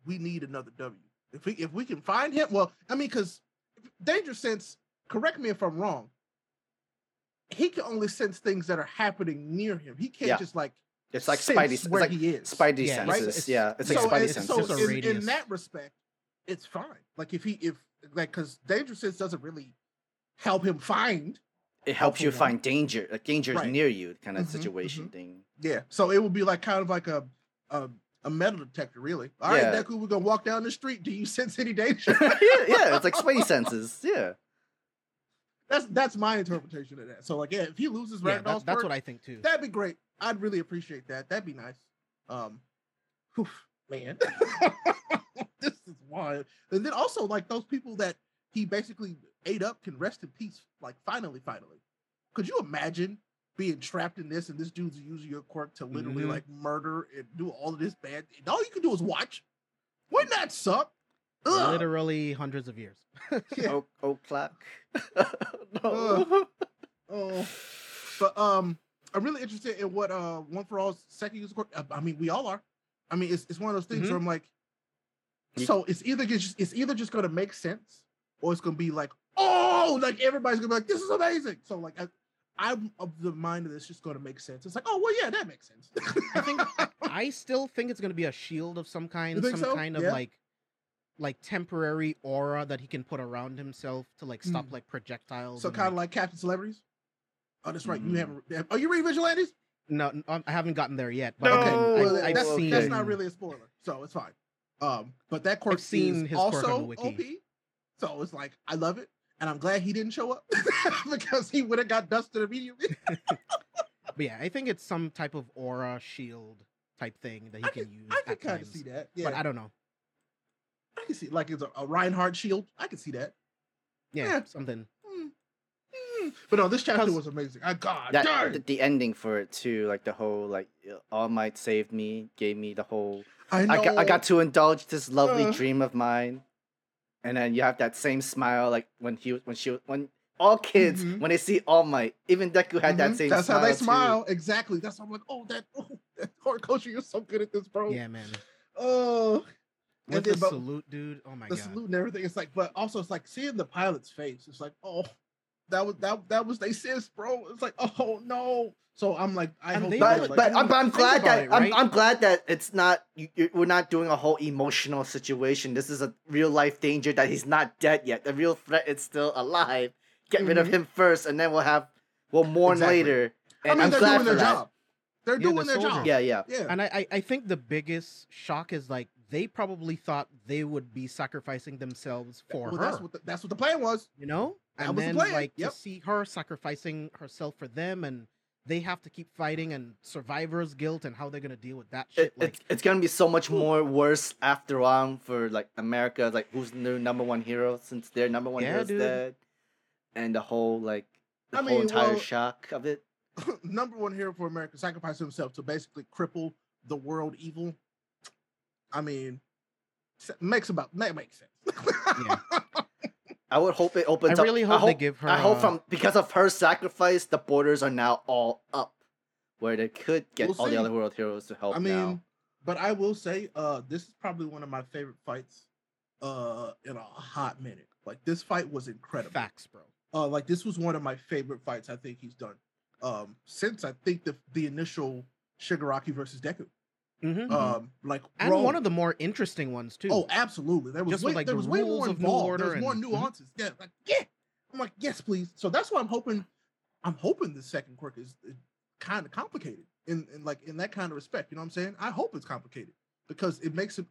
we need another W. If we if we can find him, well, I mean, because danger sense. Correct me if I'm wrong. He can only sense things that are happening near him. He can't Yeah. just like It's like sense Spidey. It's where like he is. Spidey Yeah, right? senses. It's- yeah, it's like so, Spidey senses. so Just a in, in that respect, it's fine. Like if he if like because danger sense doesn't really help him find. it helps you helpful one. find danger, like danger is Right. near you, kind of Mhm, situation thing. Yeah. So it would be like kind of like a a, a metal detector, really. All right, Yeah. Deku, we're gonna walk down the street. Do you sense any danger? yeah, yeah, it's like Spidey senses. Yeah. that's that's my interpretation of that. So like, yeah, if he loses yeah, Ragnar's that, that's quirk, what I think too. that'd be great. I'd really appreciate that. That'd be nice. Um, whew, man, this is wild. And then also like those people that he basically ate up can rest in peace. Like finally, finally, could you imagine being trapped in this and this dude's using your quirk to literally Mhm. like murder and do all of this bad? And all you can do is watch. Wouldn't that suck? Ugh. Literally hundreds of years. Yeah. Oak, oak clock. no. Uh, Oh, but um, I'm really interested in what uh one for all's second user. quirk- I mean, we all are. I mean, it's it's one of those things Mhm. where I'm like, so it's either just it's either just gonna make sense or it's gonna be like, oh, like everybody's gonna be like, this is amazing. So like, I, I'm of the mind that it's just gonna make sense. It's like, oh well, yeah, that makes sense. I think I still think it's gonna be a shield of some kind, some so? kind of Yeah. like like temporary aura that he can put around himself to like stop Mm. like projectiles. so kind of like Captain Celebrities. Oh, that's right. You Mm. haven't. Are you reading Vigilantes? no, um, I haven't gotten there yet. But No, okay, well, I, I've that's, seen. that's not really a spoiler, so it's fine. Um, but that quirk seen is his quirk on also the wiki. OP, so it's like I love it, and I'm glad he didn't show up because he would have got dusted immediately. But yeah, I think it's some type of aura shield type thing that he I can could, use. I could at kind of see that. Yeah, But I don't know. I can see like it's a, a Reinhardt shield. I can see that. Yeah, Yeah. something. Mm. Mm. But no, this chapter was amazing. I God, That, darn. the, the ending for it too, like the whole like All Might saved me, gave me the whole. I know. I got, I got to indulge this lovely Uh. dream of mine, and then you have that same smile like when he was when she when all kids Mhm. when they see All Might, even Deku had that Mhm. same. That's smile how they too. smile. Exactly. That's how I'm like, oh, that, oh, that horticulture. You're so good at this, bro. Yeah, man. Oh, With then, the but- salute, dude. Oh my the god. salute and everything. It's like, but also it's like seeing the pilot's face. It's like, oh, that was that that was they sis, bro. It's like, oh no. So I'm like, I And hope they But, like, but, I'm, I'm glad that it, I'm. I'm glad that it's not you, you, we're not doing a whole emotional situation. This is a real life danger that he's not dead yet. The real threat is still alive. Get rid of Mhm. him first, and then we'll have we'll mourn Exactly. later. I And mean, I'm they're glad doing for their that. job. They're Yeah, doing they're their job. Yeah, yeah. Yeah. And I, I, I think the biggest shock is like they probably thought they would be sacrificing themselves for well, her. that's what the, that's what the plan was. you know? That and was then plan, like yep. to see her sacrificing herself for them and they have to keep fighting and survivor's guilt and how they're gonna deal with that shit. It, like it's, it's gonna be so much more worse after on for like America. Like who's the new number one hero since their number one Yeah, hero's dude. dead, and the whole like the I whole mean, entire well- shock of it. Number one hero for America sacrificed himself to basically cripple the world evil. I mean, makes about that makes sense. Yeah. I would hope it opens up. I up. really hope they give her I hope a- from because of her sacrifice, the borders are now all up, where they could get We'll all the other world heroes to help I mean, now. but I will say, uh, this is probably one of my favorite fights, uh, in a hot minute. Like this fight was incredible. Facts, bro. Uh, like this was one of my favorite fights I think he's done. Um, since I think the the initial Shigaraki versus Deku. Hmm Um, like and bro, one of the more interesting ones too. Oh, absolutely. There was Just way, like, there the was way more involved. There was more and- Mhm. nuances. Yeah, like yeah. I'm like yes, please. So that's why I'm hoping. I'm hoping the second quirk is, kind of complicated in, in like in that kind of respect. You know what I'm saying? I hope it's complicated because it makes it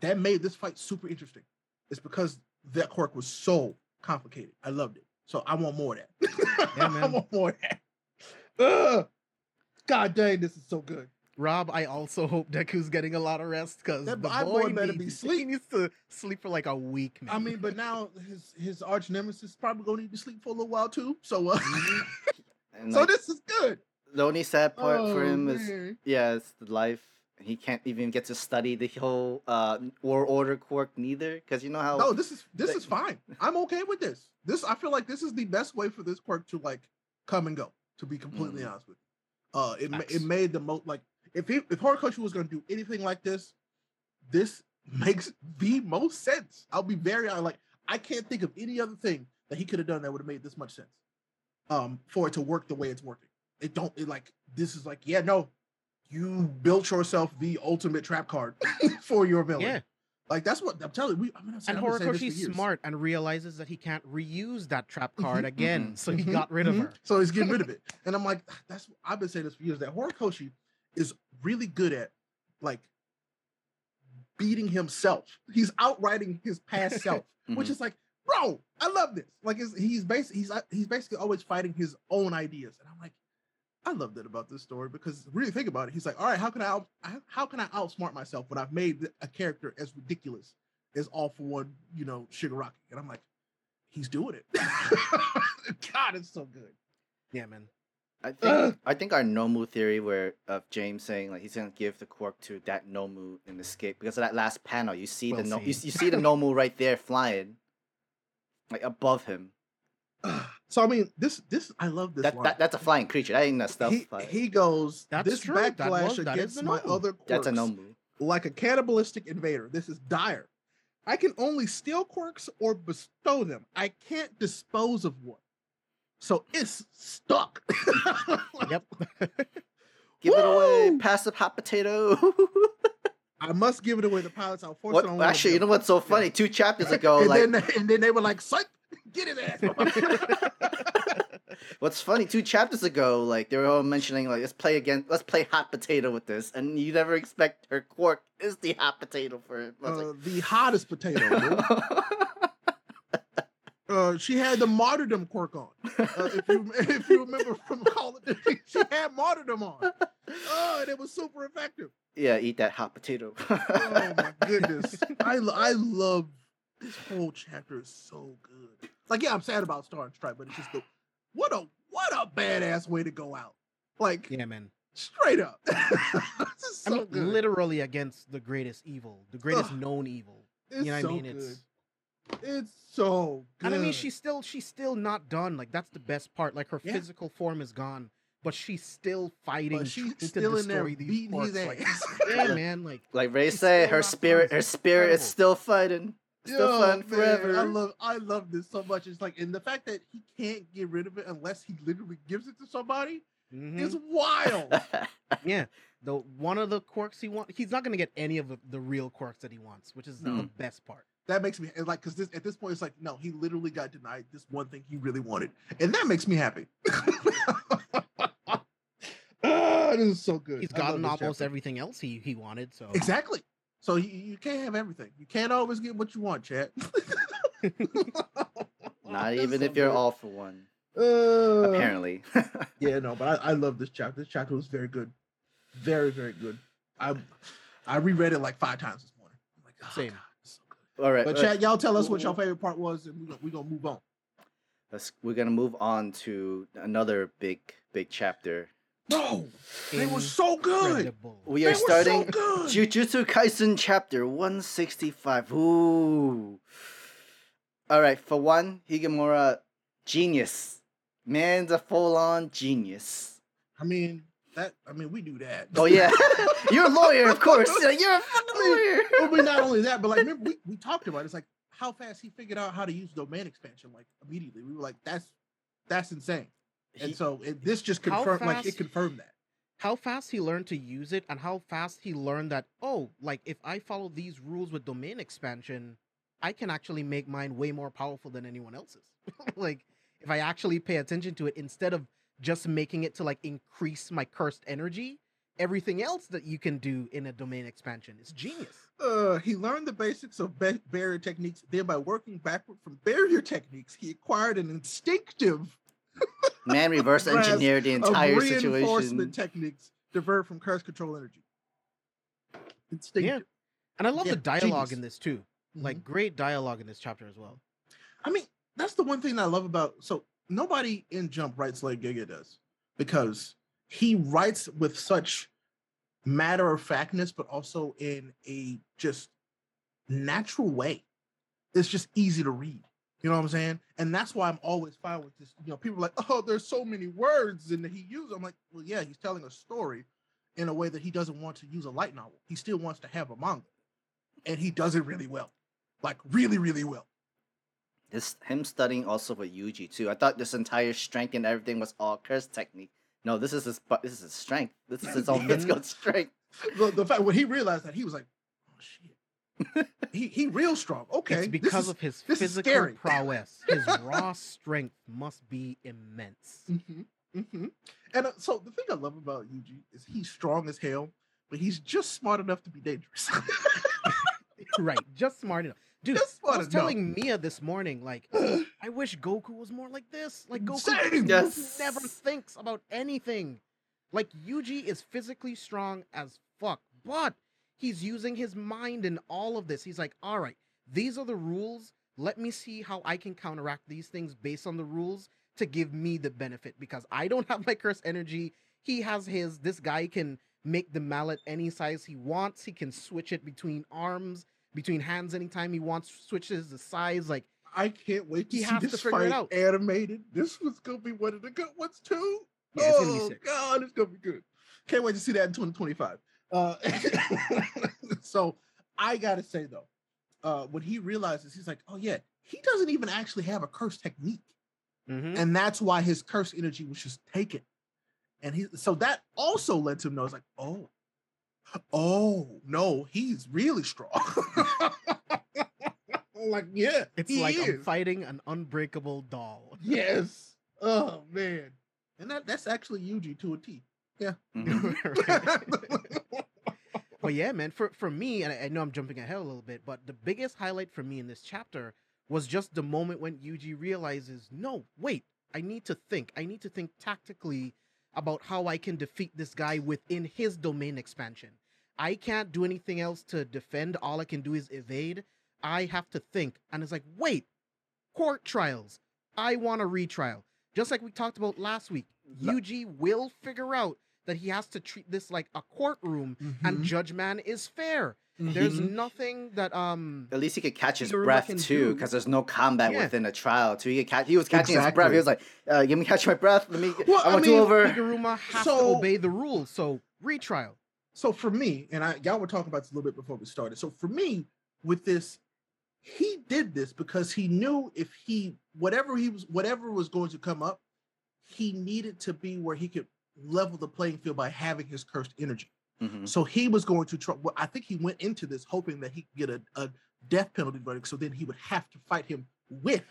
that made this fight super interesting. It's because that quirk was so complicated. I loved it. So I want more of that. Yeah, I want more of that. Ugh. God dang, this is so good. Rob, I also hope Deku's getting a lot of rest because the boy, boy better needs, be he needs to sleep for like a week. Man. I mean, but now his his arch nemesis probably gonna need to sleep for a little while too. So, uh, And so like, this is good. the only sad part for Oh, him is yeah, it's the life. He can't even get to study the whole uh war order quirk neither, because you know how no, this is this the- is fine. I'm okay with this. This I feel like this is the best way for this quirk to like come and go. To be completely Mm. honest with you, uh, it ma- it made the most like if he, if Horikoshi was gonna do anything like this, this makes the most sense. I'll be very I like I can't think of any other thing that he could have done that would have made this much sense. Um, for it to work the way it's working. It don't it like this is like yeah no, you built yourself the ultimate trap card for your villain. yeah, Like that's what I'm telling you. We, I mean, and I've been saying this for Horikoshi's smart and realizes that he can't reuse that trap card Mhm, again, so he Mhm, got rid of her. So he's getting rid of it. And I'm like, that's I've been saying this for years that Horikoshi is really good at like beating himself. He's outwriting his past self, which Mhm. is like, bro, I love this. Like it's, he's basically he's uh, he's basically always fighting his own ideas. And I'm like, I love that about this story because really think about it. He's like, all right, how can I out, how- how can I outsmart myself when I've made a character as ridiculous as all for one, you know, Shigaraki? And I'm like, he's doing it. God, it's so good. Yeah, man. I think Ugh. I think our Nomu theory where of James saying like he's gonna give the quirk to that Nomu in Escape because of that last panel you see the We'll no- you, see. you see the Nomu right there flying like above him. So I mean, this this I love this That, line. that that's a flying creature. That ain't a stealth he, he goes, That's this true. That backlash was- that is against the my other quirks, that's a Nomu. like a cannibalistic invader. This is dire. I can only steal quirks or bestow them. I can't dispose of one. So it's stuck. Yep. Give it away, Woo! passive hot potato. I must give it away to pilots. I'll force it on what? Actually, you know what's so funny? Two chapters ago, and like then and then they were like, "Psych, get his ass." what's funny? Two chapters ago, like they were all mentioning like let's play again, let's play hot potato with this, and you never expect her quirk is the hot potato for it. I was uh, the hottest potato. Dude. like, Uh, she had the martyrdom quirk on. Uh, if you if you remember from Call of Duty, she had martyrdom on. Oh, and it was super effective. yeah, eat that hot potato. Oh my goodness, I I love this whole chapter is so good. Like, yeah, I'm sad about Star and Stripe, but it's just the what a what a badass way to go out. Like yeah, man. straight up. this is I mean, good. literally against the greatest evil, the greatest Ugh. known evil. you know what so I mean? good. It's It's so good. and I mean, she's still she's still not done. Like that's the best part. Like her Yeah. physical form is gone, but she's still fighting. but she's to still in there destroy these beating his orcs, like, yeah, man. Like like Ray She's said, still her spirit, her It's spirit is still fighting, still Yo, fighting man, forever. I love I love this so much. It's like and the fact that he can't get rid of it unless he literally gives it to somebody mhm. is wild. yeah. The one of the quirks he wants, he's not gonna get any of the, the real quirks that he wants, which is the Mm. best part. That makes me like because this at this point it's like no, he literally got denied this one thing he really wanted, and that makes me happy. Ah, this is so good. He's gotten almost chapter. everything else he he wanted. So Exactly. So you, you can't have everything. You can't always get what you want, Chad. Not even so if you're good. all for one. Uh, Apparently. Yeah, no, but I, I love this chapter. This chapter was very good, very very good. I I reread it like five times this morning. I'm like, oh, Same. God, it's so good. All right. But all right. Y'all tell us what your favorite part was, and we gonna we gonna move on. Let's, we're gonna move on to another big, big chapter. Bro, they were so good. We are were so starting good. Jujutsu Kaisen chapter 165. Ooh. All right, for one, Higuruma, genius. Man's a full-on genius. I mean, that. I mean, we do that. Oh yeah, you're a lawyer, of course. You're a fucking lawyer. well, but not only that, but like remember we, we talked about it. it's like how fast he figured out how to use domain expansion like immediately. We were like, that's that's insane. And He- so it, this just confirmed like it confirmed that. how fast he learned to use it and how fast he learned that oh like if i follow these rules with domain expansion i can actually make mine way more powerful than anyone else's like if i actually pay attention to it instead of just making it to like increase my cursed energy everything else that you can do in a domain expansion is genius Uh, he learned the basics of ba- barrier techniques. Then, by working backward from barrier techniques, he acquired an instinctive Man reverse engineered the entire of entire reinforcement situation. techniques divert from curse control energy. Instinctive. and i love Yeah, the dialogue genius. in this too Mhm. like great dialogue in this chapter as well I mean, that's the one thing I love about. So nobody in Jump writes like Gege does because he writes with such matter of factness, but also in a just natural way. It's just easy to read. You know what I'm saying? And that's why I'm always fine with this. You know, people like, oh, there's so many words and he used. I'm like, well, yeah, he's telling a story in a way that he doesn't want to use a light novel. He still wants to have a manga, and he does it really well, like really, really well. This him studying also with Yuji too. I thought this entire strength and everything was all curse technique. No, this is his. bu- This is his strength. This is his own physical strength. the, the fact when he realized that he was like, oh shit, he he real strong. Okay, it's because is- of his is physical prowess his raw strength must be immense Mhm, mhm. And uh, so the thing I love about Yuji is he's strong as hell, but he's just smart enough to be dangerous. right just smart enough dude Just i was enough. telling mia this morning like i wish goku was more like this. Like goku, Same. goku Yes. never thinks about anything. Like yuji is physically strong as fuck but he's using his mind in all of this. He's like all right these are the rules. Let me see how i can counteract these things based on the rules to give me the benefit because i don't have my curse energy. He has his. This guy can make the mallet any size he wants. He can switch it between arms between hands anytime he wants switches the size like I can't wait to He see has to this figure it fight out. animated. This was gonna be one of the good ones too. Yeah, oh gonna be sick. god, it's gonna be good. Can't wait to see that in 2025. Uh, so I gotta say though, uh, when he realizes he's like, oh yeah, he doesn't even actually have a curse technique, mhm. and that's why his curse energy was just taken. And he so that also lets him know it's like, oh, oh no, he's really strong. like, yeah, it's he like i'm fighting an unbreakable doll Yes. Oh man. And that, that's actually Yuji to a T. Mhm. but yeah, man, for for me, and I, I know I'm jumping ahead a little bit, but the biggest highlight for me in this chapter was just the moment when Yuji realizes, no, wait, I need to think. I need to think tactically about how I can defeat this guy within his domain expansion. I can't do anything else to defend. All I can do is evade. I have to think. And it's like, wait, court trials. I want a retrial. Just like we talked about last week, La- Yuji will figure out that he has to treat this like a courtroom and Mhm. Judge Man is fair. There's Mhm. nothing that um At least he could catch his Higuruma breath too, because there's no combat Yeah. within a trial. Too, he could catch. He was catching his breath. He was like, uh, "Let me catch my breath. Let me. Well, I I want mean, to over." Higuruma has to obey the rules. So retrial. So for me, and I y'all were talking about this a little bit before we started. So for me, with this, he did this because he knew if he whatever he was whatever was going to come up, he needed to be where he could level the playing field by having his cursed energy. Mhm. So he was going to try. Well, I think he went into this hoping that he could get a, a death penalty verdict. So then he would have to fight him with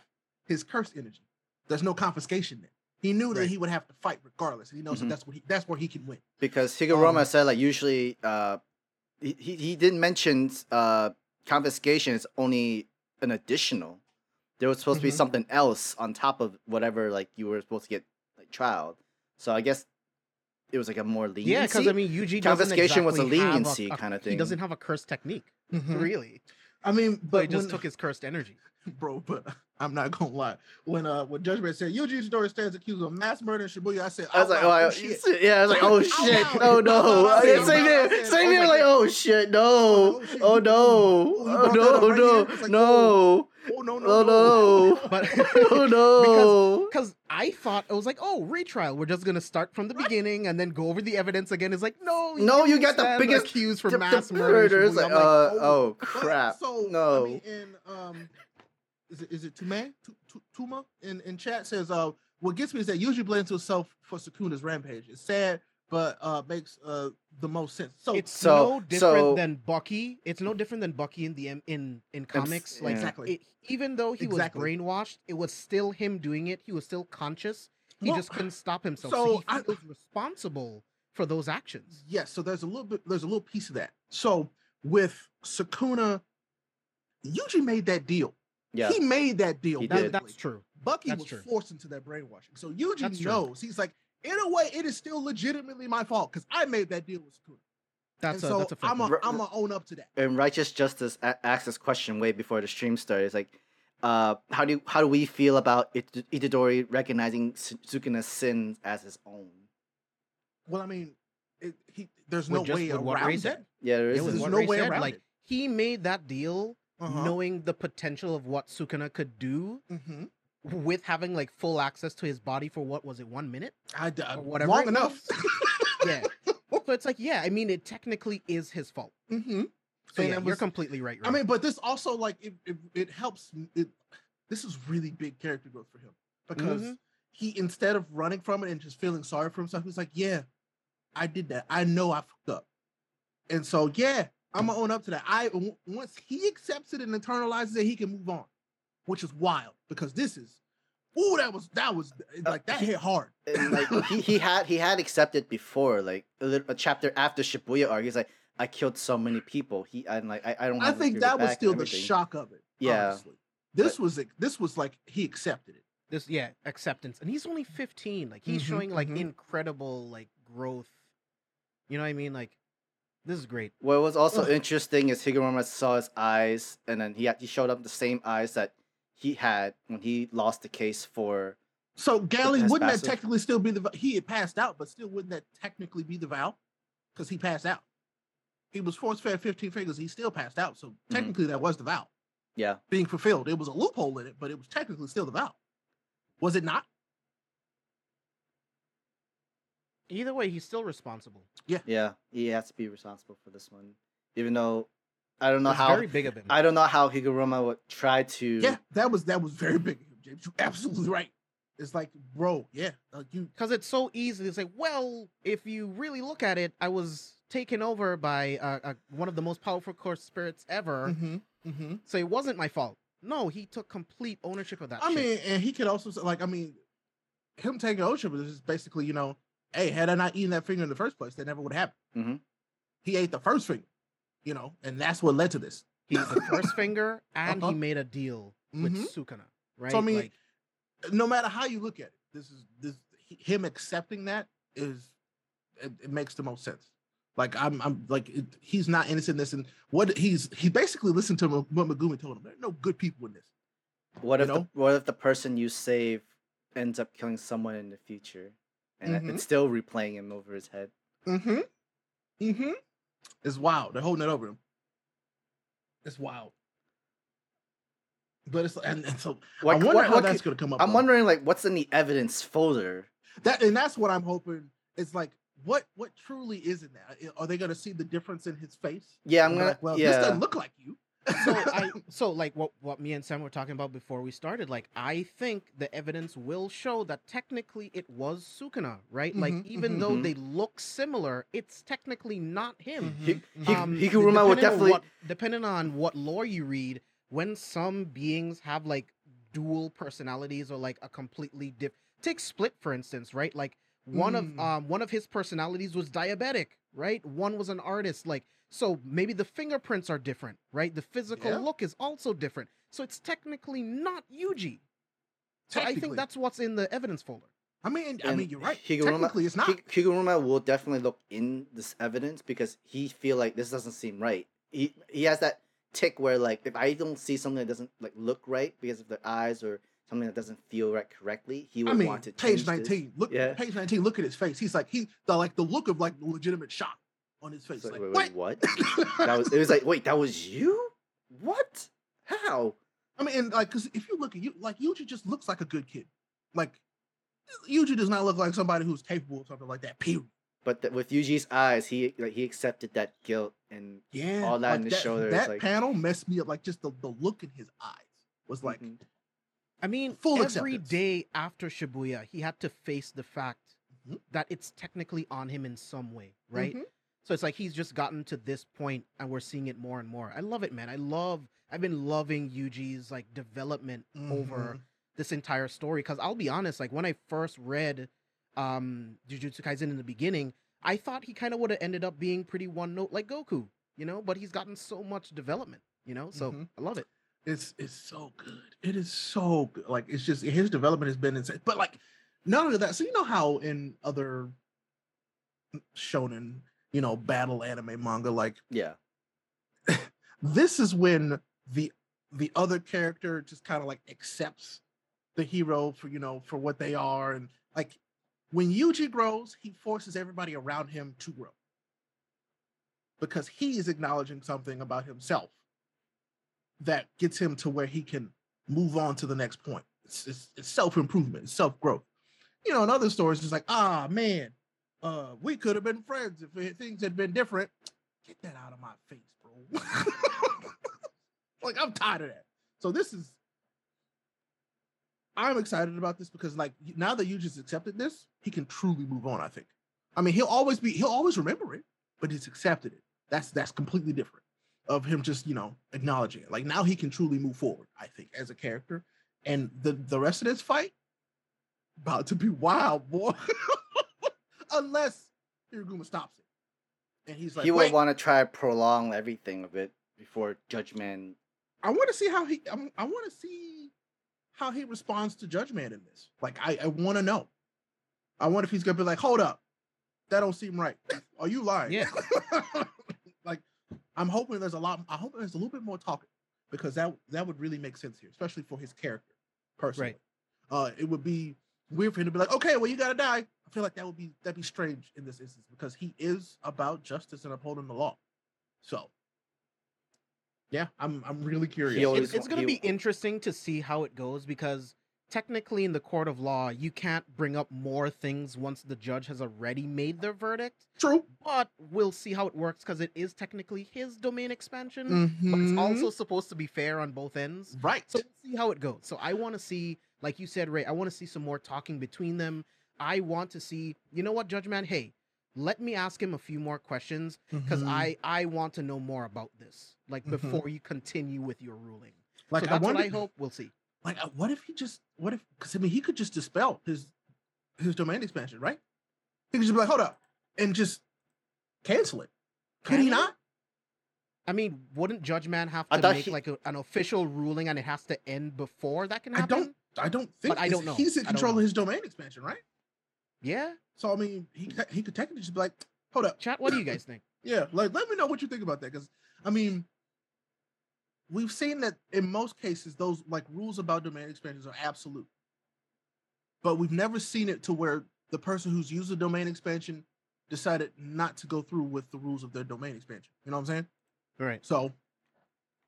his cursed energy. There's no confiscation there. He knew that Right. he would have to fight regardless, and he knows Mhm. that that's what he that's where he can win. because Higuruma Um, said like usually uh he, he he didn't mention uh confiscation is only an additional. There was supposed to be Mhm. something else on top of whatever like you were supposed to get like trialed. So I guess it was like a more leniency. Yeah, because I mean Yuji doesn't Confiscation was a leniency a- kinda thing. He doesn't have a curse technique, Mhm. really. I mean, But but he just when- took his cursed energy. bro. But I'm not gonna lie. When uh, when Judge Dredd said Yuji Itadori stands accused of mass murder in Shibuya, I said, I was like, oh, I- oh, shit. yeah, I was like, oh shit, loud. oh no, same here, same oh here, like, oh shit, no, Oh, shit, oh no, oh, you oh brought that no, no, no, Oh no, no, oh no. no, But oh no. because I thought it was like, oh, retrial. We're just gonna start from the beginning and then go over the evidence again. It's like, no, No, you got the biggest- cues for The- the mass murder. in murder is like, uh, oh, oh crap, So no. I mean, in um, is it is it Tume Tu- Tu- Tuma in in chat says uh, what gets me is that usually blames himself for Sukuna's rampage. It's sad, but uh, makes uh the most sense. So it's So- no different so- than Bucky. It's no different than Bucky in the M- in in comics. Like yeah. exactly. it, even though he Exactly. was brainwashed, it was still him doing it. He was still conscious. He Well, just couldn't stop himself. so So, he I- feels responsible for those actions. Yes, so there's a little bit, there's a little piece of that. So with Sukuna, Yuji made that deal. Yeah, He made that deal. He That, did. that's true. Bucky That's was true. forced into that brainwashing. So Yuji That's true. knows. He's like, in a way, it is still legitimately my fault because I made that deal with Sukuna. That's and a so that's a fair I'm point. a, I'm gonna own up to that. and righteous justice a- asked this question way before the stream started. It's like, uh, how do how do we feel about It- Itadori recognizing Su- Sukuna's sins as his own? Well, I mean, it, he, there's no just- way around Ray that. Yeah, there was There's no way said, around like it. he made that deal Uh-huh. knowing the potential of what Sukuna could do hmm with having like full access to his body for what was it one minute I, or whatever long enough. yeah so it's like yeah i mean it technically is his fault hmm so And yeah it you're completely right, I mean, but this also like it it, it helps. It, this is really big character growth for him because Mhm. he instead of running from it and just feeling sorry for himself, he's like, "Yeah, I did that. I know I fucked up." And so, yeah, I'm gonna own up to that. I w- once he accepts it and internalizes it, he can move on, which is wild because this is, ooh, that was that was like that he- hit hard. and like he, he had he had accepted before like a, lit- a chapter after Shibuya arc he's like I killed so many people he and like I, I don't I have to think that was still the shock of it. Yeah, honestly. this was this was like he accepted it. this yeah acceptance and he's only 15 like he's Mhm, showing like mhm. incredible like growth you know what i mean like this is great what was also Ugh. interesting is Higuruma saw his eyes and then he had, he showed up the same eyes that he had when he lost the case for So Galley, wouldn't passive. that technically still be the he had passed out, but still wouldn't that technically be the vow? Because he passed out. He was force fed 15 fingers, he still passed out. So mm-hmm. technically that was the vow yeah being fulfilled. It was a loophole in it, but it was technically still the vow. Was it not? either way he's still responsible Yeah. yeah he has to be responsible for this one even though I don't know how very big of him I don't know how Higuruma would try to Yeah, that was that was very big of him, James. You're absolutely right. It's like, bro, yeah. Like you because it's so easy to say well if you really look at it i was taken over by uh, uh, one of the most powerful curse spirits ever mm-hmm, mm-hmm. so it wasn't my fault no he took complete ownership of that I shit. mean, and he could also say, like, I mean, him taking ownership is just basically, you know, hey, had I not eaten that finger in the first place, that never would have happened. Mhm. He ate the first finger, you know, and that's what led to this. He's the first finger and Uh-huh. he made a deal with Mhm. sukuna right So I mean, Like, no matter how you look at it, this is this him accepting that is it, it makes the most sense. Like I'm, I'm like it, he's not innocent in this, and what he's he basically listened to what Megumi told him. There are no good people in this. What you if the, what if the person you save ends up killing someone in the future, and it- Mhm. it's still replaying him over his head? Mm-hmm. Mm-hmm. It's wild. They're holding it over him. It's wild. But it's and, and so What, I wonder what- how what that's could- gonna come up. I'm though. wondering like what's in the evidence folder. that and that's what I'm hoping. It's like what what truly is in that? Are they gonna see the difference in his face? Yeah, I'm gonna. like, well, yeah, this doesn't look like you. So I so like what what me and Sam were talking about before we started, like I think the evidence will show that technically it was Sukuna, right? like Mhm, even mhm. though Mhm. they look similar, it's technically not him. He- Mhm, he-. Um, Higuruma would depending on definitely- what, depending on what lore you read, when some beings have like dual personalities or like a completely diff. Take Split for instance, right? Like one of Mm. um one of his personalities was diabetic, right? One was an artist, like so maybe the fingerprints are different, right? The physical Yeah. look is also different. So it's technically not Yuji. So I think that's what's in the evidence folder. I mean, I mean, you're right. Higuruma- Technically, it's not. Hi- Higuruma will definitely look in this evidence because he feel like this doesn't seem right. He he has that tick where like if I don't see something that doesn't like look right because of their eyes or something that doesn't feel right correctly, he would I mean, want to page change this. nineteen. Look, Yeah. page nineteen. Look at his face. He's like he the like the look of like legitimate shock on his face. It's like, like, wait, wait, what? that was it was like, wait, that was you? What? How? I mean, and like, because if you look at you, like Yuji just looks like a good kid. Like Yuji does not look like somebody who's capable of something like that. Period. But th- with Yuji's eyes, he like he accepted that guilt and Yeah, All that like in his shoulder is That like- panel messed me up. Like just the, the look in his eyes was like, Mhm. I mean, Full every acceptance. day after Shibuya, he had to face the fact Mhm. that it's technically on him in some way, right? mhm. So it's like he's just gotten to this point and we're seeing it more and more. I love it, man. I love I've been loving Yuji's like development over Mhm. this entire story cuz I'll be honest, like when I first read um Jujutsu Kaisen in the beginning, I thought he kind of would have ended up being pretty one note like Goku, you know, but he's gotten so much development, you know? So Mhm. I love it. It's it's so good. It is so good. Like it's just his development has been insane. But like none of that. So you know how in other shonen, you know, battle anime manga, like yeah. this is when the the other character just kind of like accepts the hero for you know for what they are and like when Yuji grows he forces everybody around him to grow. Because he is acknowledging something about himself that gets him to where he can move on to the next point. It's, it's, it's self-improvement self-growth. You know in other stories it's like ah man uh we could have been friends if things had been different get that out of my face bro like I'm tired of that. So this is I'm excited about this because like now that you just accepted this, he can truly move on, I think. I mean, he'll always be he'll always remember it, but he's accepted it. That's that's completely different of him just, you know, acknowledging it. Like now he can truly move forward, I think, as a character. And the the rest of this fight about to be wild, boy. Unless Higuruma stops it. And he's like, he Wait, would want to try to prolong everything of it before Judgment. I want to see how he. I'm, I want to see how he responds to Judgment in this. Like, I, I want to know. I wonder if he's gonna be like, "Hold up, that don't seem right. Are you lying?" Yeah. like, I'm hoping there's a lot. I hope there's a little bit more talking because that that would really make sense here, especially for his character. Personally, uh, it would be weird for him to be like, "Okay, well, you gotta die." I feel like that would be that'd be strange in this instance because he is about justice and upholding the law. So, yeah, I'm I'm really curious. He always it's going to be interesting to see how it goes because technically in the court of law you can't bring up more things once the judge has already made their verdict True. but we'll see how it works because it is technically his domain expansion but it's Mhm. also supposed to be fair on both ends right. so we'll see how it goes so i want to see like you said ray i want to see some more talking between them i want to see you know what judge man hey let me ask him a few more questions because Mhm. i i want to know more about this like Mhm. before you continue with your ruling like so I that's wonder, what i hope we'll see like uh, what if he just what if because I mean he could just dispel his his domain expansion, right? He could just be like, hold up, and just cancel it. Could Can he he? not? I mean, wouldn't Judge Man have to make he- like a, an official ruling and it has to end before that can happen? I don't. I don't think. But I 'cause don't know. He's in control of his domain expansion, right? Yeah. So I mean, he he could technically just be like, hold up, Chat, what do you guys think? yeah, like let me know what you think about that because I mean. We've seen that in most cases, those like rules about domain expansions are absolute. But we've never seen it to where the person who's used the domain expansion decided not to go through with the rules of their domain expansion. You know what I'm saying? Right. So,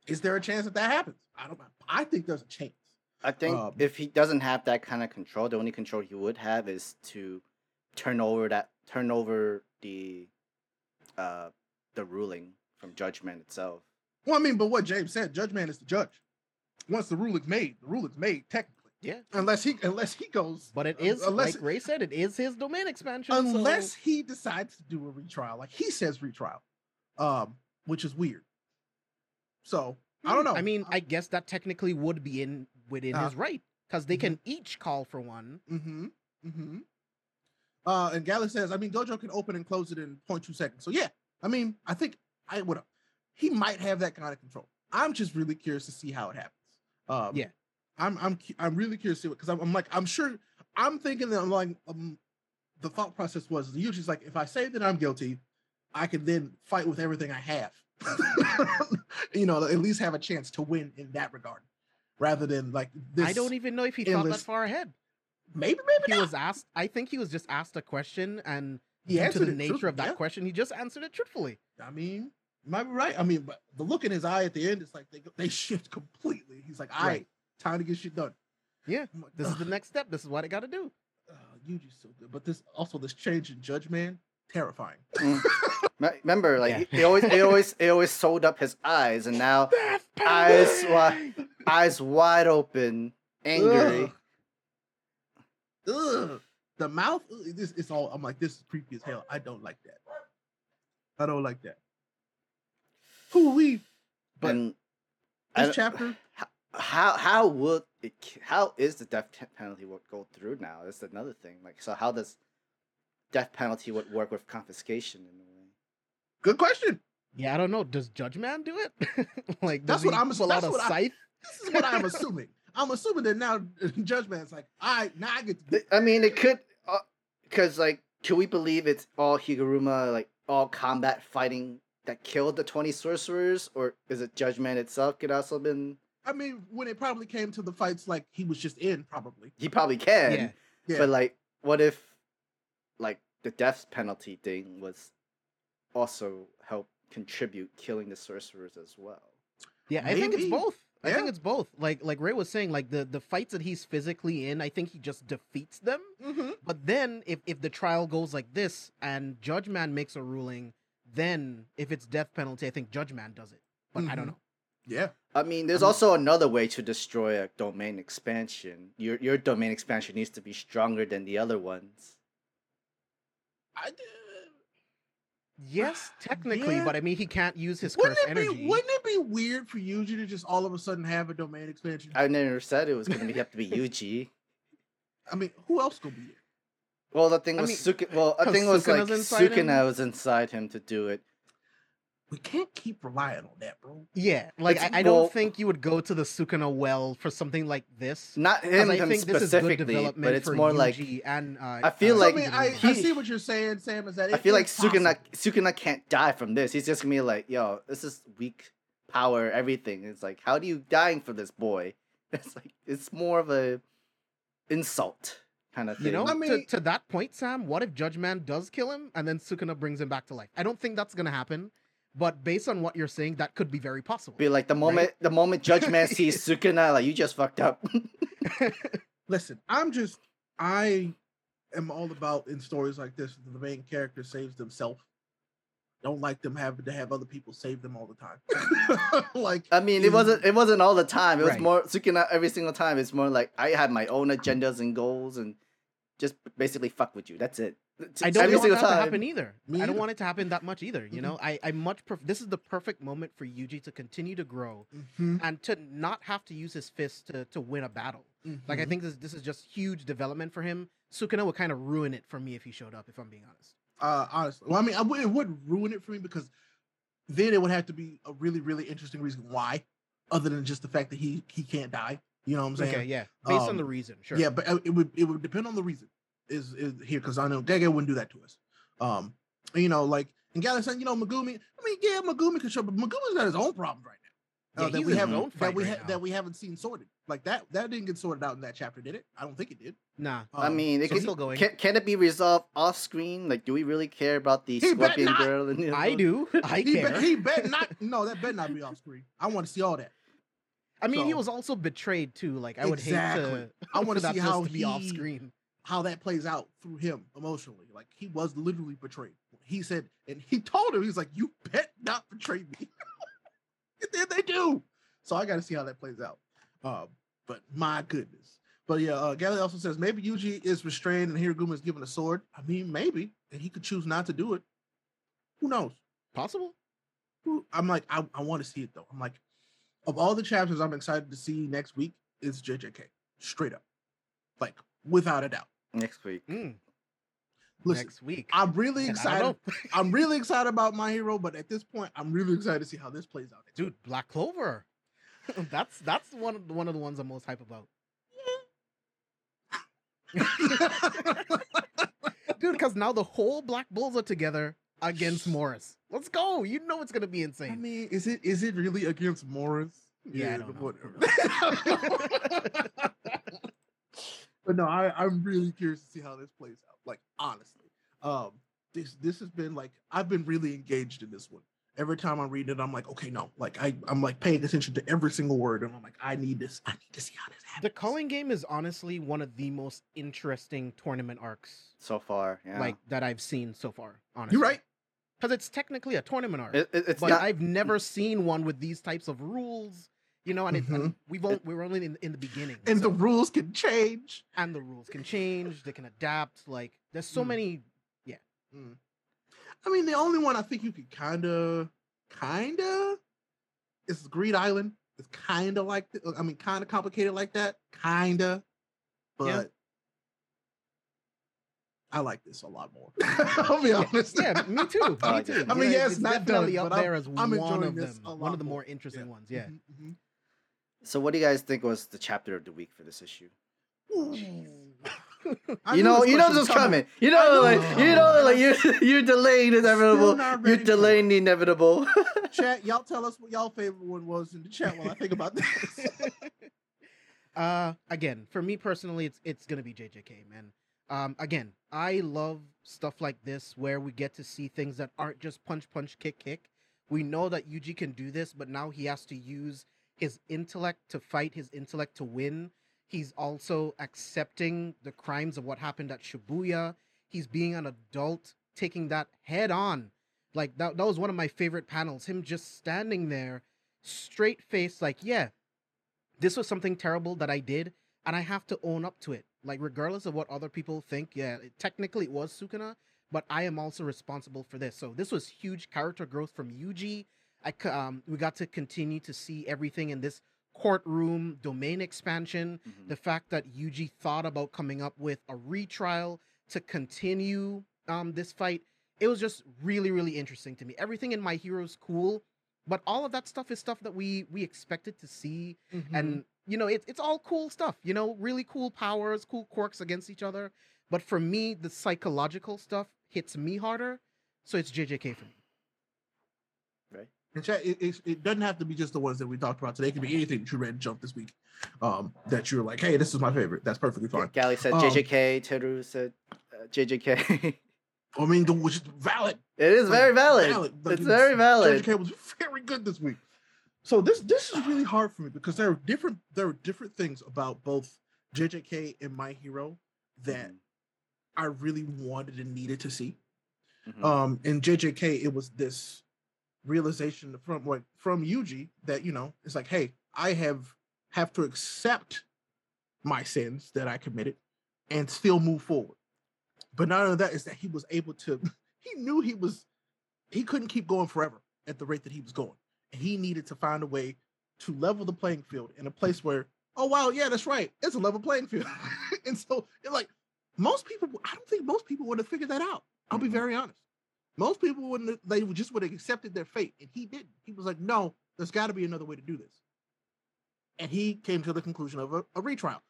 is there a chance that that happens? I don't. I think there's a chance. I think Um, if he doesn't have that kind of control, the only control he would have is to turn over that turn over the uh the ruling from judgment itself. Well, I mean, but what James said, judgment is the judge. Once the ruling's made, the ruling's made technically. Yeah. Unless he, unless he goes, But it is unless like Ray said, it is his domain expansion. so- unless he decides to do a retrial, like he says retrial, um, which is weird. So I don't know. I mean, I guess that technically would be in within Uh, his right because they can each call for one. Mm-hmm. Mm-hmm. Uh, and Galley says, I mean, Gojo can open and close it in 0.2 seconds. So yeah, I mean, I think I would. He might have that kind of control. I'm just really curious to see how it happens. Um, Yeah. I'm I'm I'm really curious to see it because I'm, I'm like I'm sure I'm thinking that I'm like um, the thought process was usually it's like if I say that I'm guilty, I can then fight with everything I have you know, at least have a chance to win in that regard, rather than like this. I don't even know if he thought that far ahead. Maybe, maybe He not. was asked. I think he was just asked a question, and He due to answered the nature of that yeah. question, he just answered it truthfully. I mean, you might be right. I mean, but the look in his eye at the end is like they they shift completely. He's like, "All right, Right. time to get shit done." Yeah, like, This is the next step. This is what I got to do. uh, Yuji's so good, but this also this change in Judge Man, terrifying. Mm. Remember, like Yeah. he, he always, he always, he always sold up his eyes, and now eyes wide, eyes wide open, angry. Ugh. Ugh. The mouth, ugh, this it's all. I'm like, this is creepy as hell. I don't like that. I don't like that. Who we? But and this don't- chapter, how how would it, how is the death penalty would go through now? That's another thing. Like, so how does death penalty would work with confiscation in a way? good question. Yeah, I don't know. Does Judge Man do it? like, That's does what I'm- pull out a what I- scythe? This is what I'm assuming. I'm assuming that now Judge Man's like, all right, now I get to Th- I mean, it could, uh, because like, can we believe it's all Higuruma, like all combat fighting that killed the twenty sorcerers, or is it Judgment itself could also have been? I mean, when it probably came to the fights, like he was just in, probably. He probably can, Yeah. Yeah. but like, what if, like, the death penalty thing was also help contribute killing the sorcerers as well? Yeah, I think it's Maybe. both. I think it's both. Like like Ray was saying, like the the fights that he's physically in, I think he just defeats them. Mm-hmm. But then if if the trial goes like this and Judge Man makes a ruling, then if it's death penalty, I think Judge Man does it. But I don't Mhm. know. Yeah. I mean, there's I mean- also another way to destroy a domain expansion. Your your domain expansion needs to be stronger than the other ones. I, uh, Yes, technically, Yeah. but I mean he can't use his wouldn't cursed energy. be wouldn't it be weird for Yuji to just all of a sudden have a domain expansion? I never said it was going to have to be Yuji. I mean, who else gonna be there? Well, the thing I was mean, Suki. Well, I 'cause think it was like Sukuna's inside him? Sukuna was inside him to do it. We can't keep relying on that, bro. Yeah, like I, I don't well- think you would go to the Sukuna well for something like this. Not 'cause him, I him think this is good development but it's for more like and uh, I feel uh, like I mean, he- I see what you're saying, Sam. Is that I feel like is Sukuna. Sukuna can't die from this. He's just gonna be like, yo, this is weak power, everything. It's like, how do you dying for this boy? It's like it's more of a insult kind of thing. You know, I mean- to, to that point, Sam, what if Judge Man does kill him and then Sukuna brings him back to life? I don't think that's gonna happen, but based on what you're saying, that could be very possible. be like the moment the moment Judge Man sees Sukuna, like you just fucked up. Listen, I'm just I am all about in stories like this. The main character saves themselves. Don't like them having to have other people save them all the time. like I mean, it wasn't it wasn't all the time. It was Right. more Sukuna every single time. It's more like I had my own agendas and goals and just basically fuck with you. That's it. I don't every want that single to happen either. Me I don't either. want it to happen that much either. You Mhm. know, I I much pref- this is the perfect moment for Yuji to continue to grow Mhm, and to not have to use his fists to to win a battle. Like I mhm. think this this is just huge development for him. Sukuna would kind of ruin it for me if he showed up. If I'm being honest. uh honestly well i mean I would, it would ruin it for me because then it would have to be a really really interesting reason why other than just the fact that he he can't die you know what i'm saying Okay, yeah, based on the Um, reason, sure. yeah but uh, it would it would depend on the reason is is here because i know gege wouldn't do that to us um you know like and Gally's saying you know Megumi i mean yeah Megumi could show but Megumi's got his own problems right now Yeah, uh, that he's we in his haven't own that fight we right ha- that we haven't seen sorted like that that didn't get sorted out in that chapter did it i don't think it did Nah, I Um, mean, it so can, still going. Can, can it be resolved off screen? Like, do we really care about the He scorpion not. girl? And, the I do. I he care. bet, he bet not no that bet not be off screen i want to see all that I mean, he was also betrayed too. Like I would hate to. I wanna see just how to be off he- screen. How that plays out through him emotionally. Like he was literally betrayed. He said, and he told him, he's like, "You bet not betray me." and then they do. So I got to see how that plays out. Um, but my goodness. But yeah, uh, Gally also says maybe Yuji is restrained and Higuruma is given a sword. I mean, maybe, and he could choose not to do it. Who knows? Possible. I'm like, I, I want to see it though. I'm like, of all the chapters I'm excited to see next week is JJK, straight up, like without a doubt. Next week. Mm, Listen, next week. I'm really And excited. I'm really excited about my hero, but at this point, I'm really excited to see how this plays out. Dude, Black Clover. that's that's one of the, one of the ones I'm most hype about. Dude, because now the whole Black Bulls are together against Moris. Let's go. You know it's gonna be insane. I insane. mean, is it is it really against Moris? Yeah, I don't know. whatever. but no, I, I'm really curious to see how this plays out. Like honestly, um, this this has been like I've been really engaged in this one. Every time I'm reading it, I'm like, okay, no, like I I'm like paying attention to every single word, and I'm like, I need this. I need to see how this happens. the calling game is honestly one of the most interesting tournament arcs so far. Yeah. like that I've seen so far. Honestly, You're right. because it's technically a tournament arc. it, it- it's but not. I've never seen one with these types of rules. You know, and, it, Mhm. we've we're only in, in the beginning, And so- the rules can change. and the rules can change. They can adapt. Like there's so Mm. many. I mean, the only one I think you could kind of, kind of, is Greed Island. It's kind of like, th- I mean, kind of complicated like that, kind of, but Yeah. I like this a lot more. I'll be honest. Yeah, me too. Me too. I mean, yeah, it's not definitely done, up but I'm- there as I'm one of them. One of the more. interesting ones. Yeah. Mhm, mhm. So, what do you guys think was the chapter of the week for this issue? You know, you know question this was coming. coming. You know, know like you know, like you're you're delaying the inevitable. You're ready for it. delaying the inevitable. Chat, y'all tell us what y'all favorite one was in the chat while I think about this. uh again for me personally it's it's gonna be jjk man um again i love stuff like this where we get to see things that aren't just punch punch kick kick we know that yuji can do this but now he has to use his intellect to fight his intellect to win he's also accepting the crimes of what happened at shibuya he's being an adult taking that head on like that, that was one of my favorite panels him just standing there straight face like yeah this was something terrible that I did, and I have to own up to it. Like, regardless of what other people think, yeah, it, technically it was Sukuna, but I am also responsible for this. So this was huge character growth from Yuji. I um, we got to continue to see everything in this courtroom domain expansion. Mhm. The fact that Yuji thought about coming up with a retrial to continue um, this fight, it was just really, really interesting to me. Everything in My Hero's cool, but all of that stuff is stuff that we we expected to see Mm-hmm. and you know it, it's all cool stuff you know really cool powers cool quirks against each other but for me the psychological stuff hits me harder so it's jjk for me And chat, it, it, it doesn't have to be just the ones that we talked about today. It can be anything that you read Jump this week. Um, that you're like, hey, this is my favorite. That's perfectly fine. Gally said Um, JJK. Teru said uh, JJK. I mean, the, which is valid. it is very valid. Like, It's very valid. JJK was very good this week. So this this is really hard for me because there are different there are different things about both JJK and My Hero that I really wanted and needed to see. Mhm. Um, in JJK, it was this realization from what from Yuji that you know it's like, hey, I have have to accept my sins that I committed and still move forward. But not only that is that he was able to. He knew he was he couldn't keep going forever at the rate that he was going, and he needed to find a way to level the playing field in a place where, oh wow, yeah, that's right, it's a level playing field. and so, like most people, I don't think most people would have figured that out. I'll be very honest. Most people wouldn't. They just would have accepted their fate, and he didn't. He was like, "No, there's got to be another way to do this." And he came to the conclusion of a, a retrial.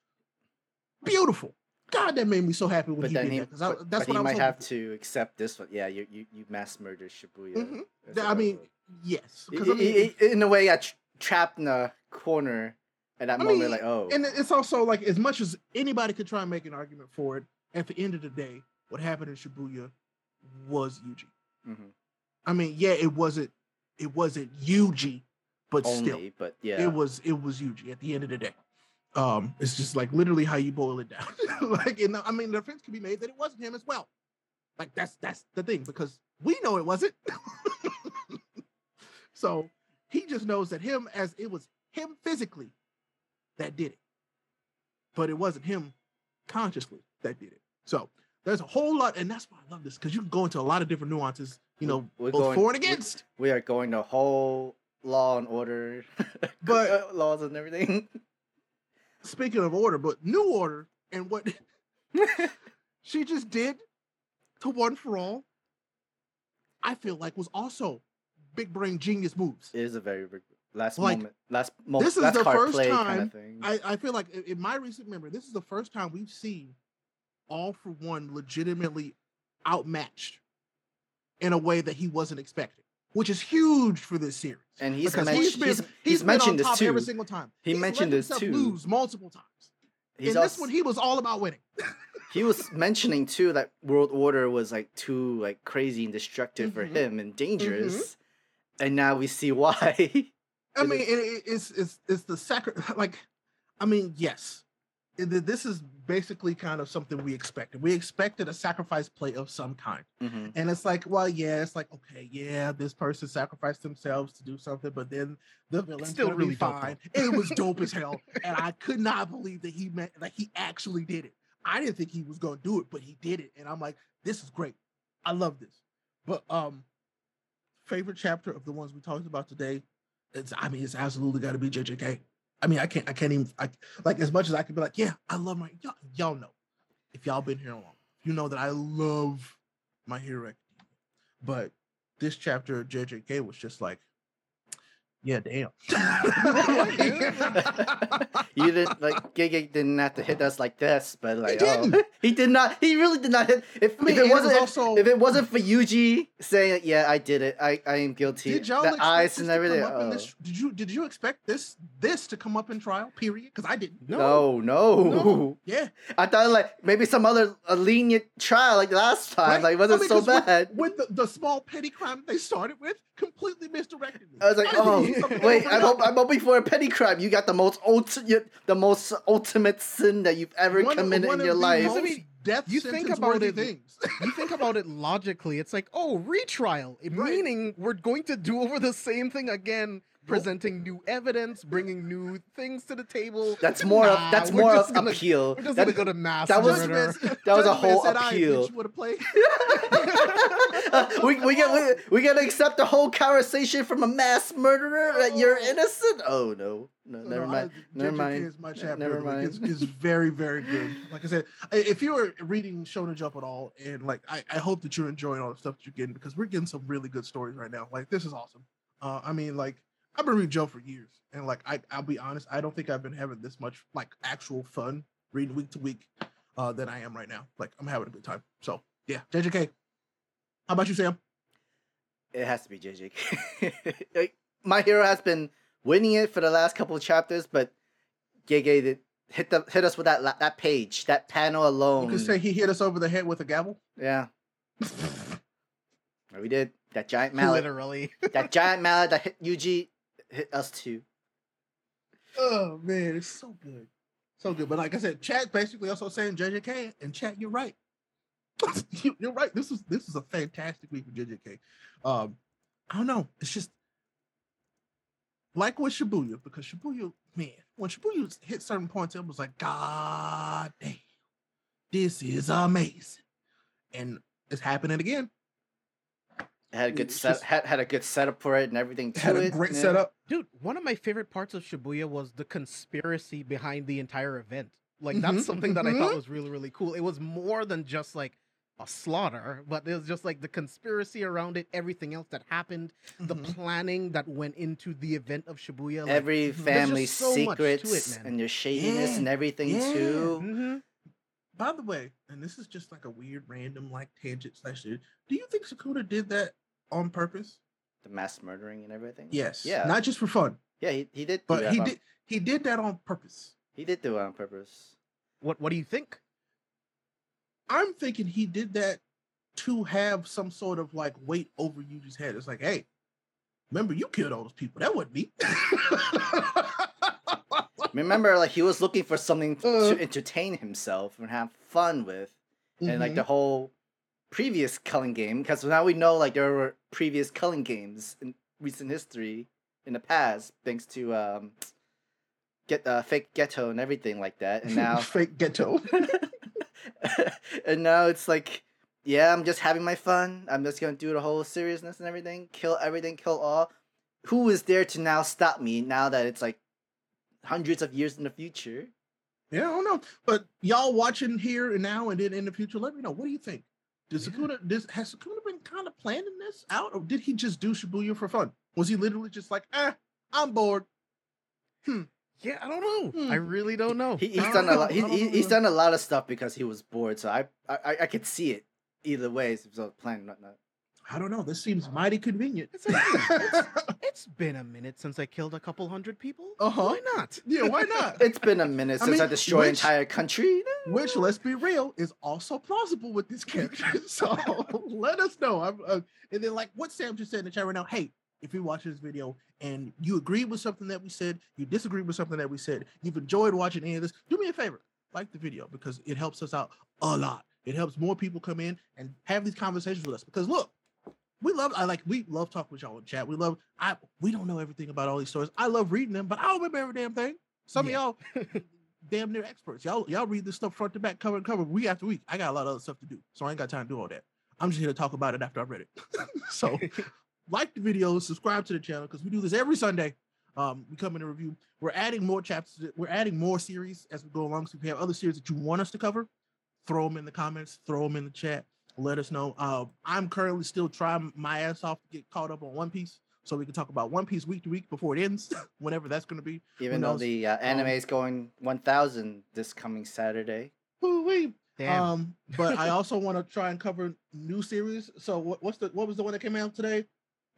Beautiful. God, that made me so happy when but he did he, that. 'cause I, but, that's but what he I might have for. to accept this one. Yeah, you you, you mass murdered Shibuya. Mhm. a I mean, yes. I- 'cause I mean, in a way, I tra- trapped in a corner at that I moment. mean, like, oh, and it's also like as much as anybody could try and make an argument for it, at the end of the day, what happened in Shibuya was Yuji. Mhm. I mean, yeah, it wasn't it wasn't Yuji, but only, still, but yeah, it was it was Yuji at the end of the day. Um, it's just like literally how you boil it down. like, and I mean, the defense can be made that it wasn't him as well. Like that's that's the thing because we know it wasn't. so he just knows that him as it was him physically that did it, but it wasn't him consciously that did it. So there's a whole lot, and that's why I love this because you can go into a lot of different nuances. You know, We're both going- for and against. we are going the whole law and order, But- laws and everything. Speaking of order, but new order and what she just did to one for all, I feel like was also big brain genius moves. It is a very big last Like, moment, last moment. this is the first play kind time of. I, I feel like in my recent memory, this is the first time we've seen all for one legitimately outmatched in a way that he wasn't expecting, which is huge for this series. And he's he's been, he's, he's mentioned on this top too. every single time. He mentioned this too. Lose multiple times. He's In also, this one, he was all about winning. he was mentioning too that world order was like too like crazy and destructive for Mhm. him and dangerous. And now we see why. I mean, it, it- it's it's it's the sacri- like, I mean, yes, this is basically kind of something we expected. We expected a sacrifice play of some kind, Mhm. and it's like, well, yeah, it's like, okay, yeah, this person sacrificed themselves to do something, but then the villain's still really fine. it was dope as hell, and I could not believe that he meant like he actually did it. I didn't think he was gonna do it, but he did it, and I'm like, this is great. I love this. But um, favorite chapter of the ones we talked about today it's I mean, it's absolutely got to be JJK. I mean, I can't, I can't even, I like as much as I could be like, yeah, I love my y'all, y'all know. If y'all been here long, you know that I love my hero. But this chapter JJK was just like, yeah, damn. you didn't like Gege didn't have to hit us like this, but like oh. didn't. oh, he did not. He really did not hit. If, I mean, if and it wasn't was if, also if it wasn't for Yuji saying yeah I did it I I am guilty did y'all the expect eyes this and to come everything. up in oh. this- did you did you expect this this to come up in trial? Period. Because I didn't. No, no. No. Yeah. I thought like maybe some other a lenient trial like last time. Right? Like it wasn't I mean, so 'cause with- bad. With, the, the small petty crime they started with, completely misdirected me. I was like, oh, wait, I'm, and hope. I'm hoping for a petty crime. You got the most ultimate, the most ultimate sin that you've ever One committed one in your life. most I mean, death you think about worthy it- things. you think about it logically, it's like, oh, retrial, Right. meaning we're going to do over the same thing again, presenting new evidence, bringing new things to the table. That's more of that's more of gonna- appeal. We're just That- gonna go to mass that was- murder. that was a whole said, "All right, appeal." bitch, play? Uh, we we get we, we gotta accept the whole conversation from a mass murderer that you're Oh. innocent. Oh no, no, never no, mind. I- never mind. Is my chapter. never mind. It's, it's very, very good. Like I said, if you are reading Shonen Jump at all, and like I, I hope that you're enjoying all the stuff that you're getting because we're getting some really good stories right now. Like this is awesome. Uh, I mean, like I've been reading Joe for years, and like I, I'll be honest, I don't think I've been having this much like actual fun reading week to week uh, than I am right now. Like I'm having a good time. So yeah, JJK. How about you, Sam? It has to be JJ. like, my hero has been winning it for the last couple of chapters, but Gege did hit the hit us with that la- that page, that panel alone. You could say he hit us over the head with a gavel. yeah, we did that giant mallet. Literally. that giant mallet that hit Yuji hit us too. Oh man, it's so good. So good. But like I said, chat basically also saying JJK and chat, you're right. You- you're right. This is this is a fantastic week for JJK. Um, I don't know. It's just like with Shibuya, because Shibuya, man, when Shibuya hit certain points, it was like, God damn, this is amazing. And it's happening again. It had a good set, just- had, had a good setup for it and everything to Had a it. great yeah. setup. Dude, one of my favorite parts of Shibuya was the conspiracy behind the entire event. Like Mhm, that's something that I thought was really really cool. It was more than just like a slaughter, but it was just like the conspiracy around it, everything else that happened, the Mhm. planning that went into the event of Shibuya. Like, Every just family so much to it, secrets and your shadiness Yeah, and everything yeah. too. mhm. By the way, and this is just like a weird random like tangent slash shit. Do you think Sukuna did that on purpose? The mass murdering and everything. Yes. Yeah. Not just for fun, yeah, he, he did. do but that he on- did he did that on purpose. He did do it on purpose. What what do you think? I'm thinking he did that to have some sort of like weight over Yuji's head. It's like, hey, remember you killed all those people. That wasn't me. Remember, like he was looking for something Uh. to entertain himself and have fun with, and like Mhm. the whole previous culling game. Because now we know like there were previous culling games in recent history in the past, thanks to um, get uh, fake Geto and everything like that. And now, fake Geto. and now it's like, yeah, I'm just having my fun. I'm just gonna do the whole seriousness and everything, kill everything, kill all. Who is there to now stop me now that it's like hundreds of years in the future? Yeah, I don't know. But y'all watching here and now and then in the future, let me know. What do you think? Does Yeah. Sukuna does has Sukuna been kind of planning this out, or did he just do Shibuya for fun? Was he literally just like, eh, I'm bored. Hmm. Yeah, I don't know. I Hmm. really don't know. He, he's don't done a lot. He, he, he's done a lot of stuff because he was bored. So I I, I- I could see it either way. So plan not not. I don't know. This seems mighty convenient. It's, it's, it's been a minute since I killed a couple hundred people. Uh-huh. Why not? yeah, why not? It's been a minute since I, mean, destroyed an entire country. Which, let's be real, is also plausible with this character. So let us know. I'm, uh, and then, like what Sam just said in the chat right now. Hey, if you watch this video and you agree with something that we said, you disagree with something that we said, you've enjoyed watching any of this, do me a favor, like the video because it helps us out a lot. It helps more people come in and have these conversations with us. Because look, we love I like we love talking with y'all in chat. We love I we don't know everything about all these stories. I love reading them, but I don't remember every damn thing. Some Yeah. of y'all damn near experts. Y'all y'all read this stuff front to back, cover to cover, week after week. I got a lot of other stuff to do, so I ain't got time to do all that. I'm just here to talk about it after I've read it. so like the video, subscribe to the channel because we do this every Sunday. Um, we come in a review. We're adding more chapters. We're adding more series as we go along. So if you have other series that you want us to cover, throw them in the comments, throw them in the chat. Let us know. Uh, I'm currently still trying my ass off to get caught up on One Piece, so we can talk about One Piece week to week before it ends, whenever that's going to be. Even though the uh, anime is going 1,000 this coming Saturday. Woo-wee. Damn. Um, but I also want to try and cover new series. So what, what's the what was the one that came out today?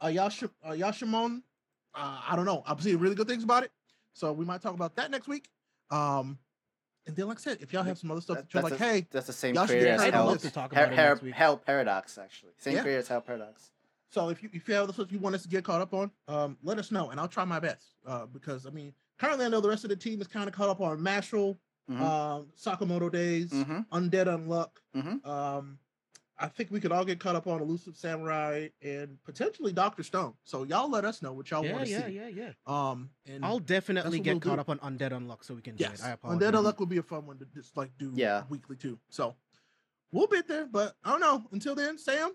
Uh, Yash, uh Yashimon. Uh, I don't know. I'm seeing really good things about it. So we might talk about that next week. Um, and then like I said, if y'all have some other stuff That- that you're like, a- hey, That's the same Y'all creator as Hell, to talk about Hell. Hell Paradox, actually. Same Yeah. creator as Hell Paradox. so if you if you have other stuff you want us to get caught up on, um, let us know and I'll try my best. Uh, because I mean, currently I know the rest of the team is kind of caught up on Mashle, Mhm. um, Sakamoto Days, hmm Undead Unluck. Mhm. Um, I think we could all get caught up on Elusive Samurai and potentially Doctor Stone. So y'all let us know what y'all yeah, want to yeah, see. yeah, yeah. yeah. Um, and I'll definitely get we'll caught do. up on Undead Unluck so we can do it. I Undead apologize. Unluck would be a fun one to just like do Yeah. weekly too. So we'll be there, but I don't know. Until then, Sam,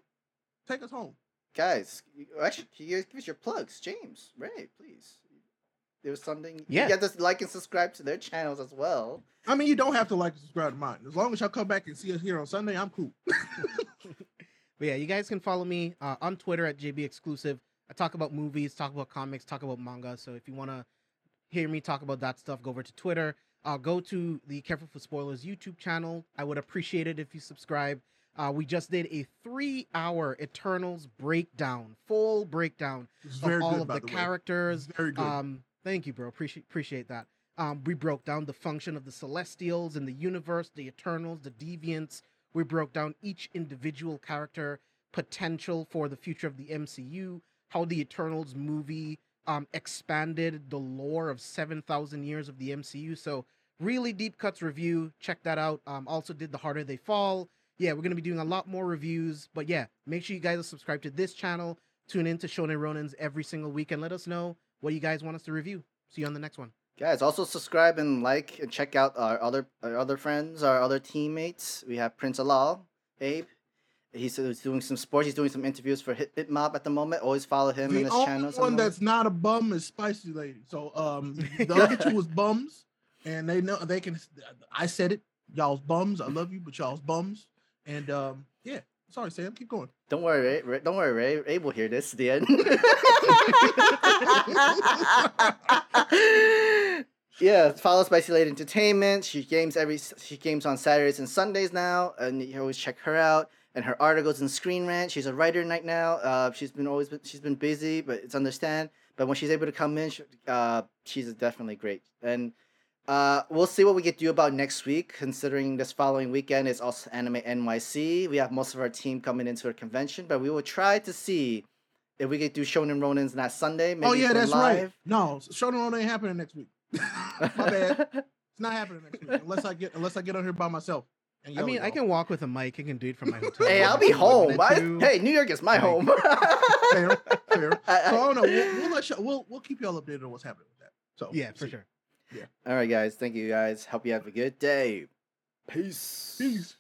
take us home. Guys, actually, can you guys give us your plugs? James, Ray, please. There was something. Yeah. You got to like and subscribe to their channels as well. I mean, you don't have to like and subscribe to mine. As long as y'all come back and see us here on Sunday, I'm cool. But yeah, you guys can follow me uh, on Twitter at JB Exclusive. I talk about movies, talk about comics, talk about manga. So if you want to hear me talk about that stuff, go over to Twitter. Uh, go to the Careful for Spoilers YouTube channel. I would appreciate it if you subscribe. Uh, we just did a three-hour Eternals breakdown, full breakdown of all good, of the the characters, very good. um, thank you, bro. Appreciate appreciate that. Um, we broke down the function of the Celestials in the universe, the Eternals, the Deviants. We broke down each individual character potential for the future of the MCU, how the Eternals movie um, expanded the lore of seven thousand years of the MCU. So really deep cuts review. Check that out. Um, also did the harder they fall. Yeah, we're gonna be doing a lot more reviews. But yeah, make sure you guys are subscribed to this channel. Tune in to Shonen Ronins every single week and let us know what you guys want us to review. See you on the next one. Guys, also subscribe and like and check out our other our other friends, our other teammates. We have Prince Alal, Abe. He's, he's doing some sports. He's doing some interviews for Hit, Mob at the moment. Always follow him the in his only channel. one that's not a bum is Spicy Lady. So um, the other two was bums, and they know they can. I said it, y'all's bums. I love you, but y'all's bums. And um, yeah, sorry, Sam, keep going. Don't worry, Ray, Ray- don't worry, Ray. Abe will hear this the end. yeah, follow Spicy Lady Entertainment. She games every she games on Saturdays and Sundays now, and you always check her out. And her articles in Screen Rant. She's a writer right now. Uh, she's been always been, she's been busy, but it's understand. But when she's able to come in, she, uh, she's definitely great. And uh, we'll see what we get do about next week, considering this following weekend is also Anime NYC. We have most of our team coming into a convention, but we will try to see if we could do Shonen Ronins that Sunday. Maybe oh yeah, for that's right. No, Shonen Road ain't happening next week. My bad. It's not happening next week unless I get unless I get on here by myself. And I mean, I can walk with a mic. I can do it from my hotel. hey, I'll be home. wanted I, hey, New York is my Like- home. fair, fair. I- I- So I don't know. We'll, we'll let you, we'll we'll keep y'all updated on what's happening with that. So Yeah, for see. Sure. All right, guys. Thank you, guys. Hope you have a good day. Peace. Peace.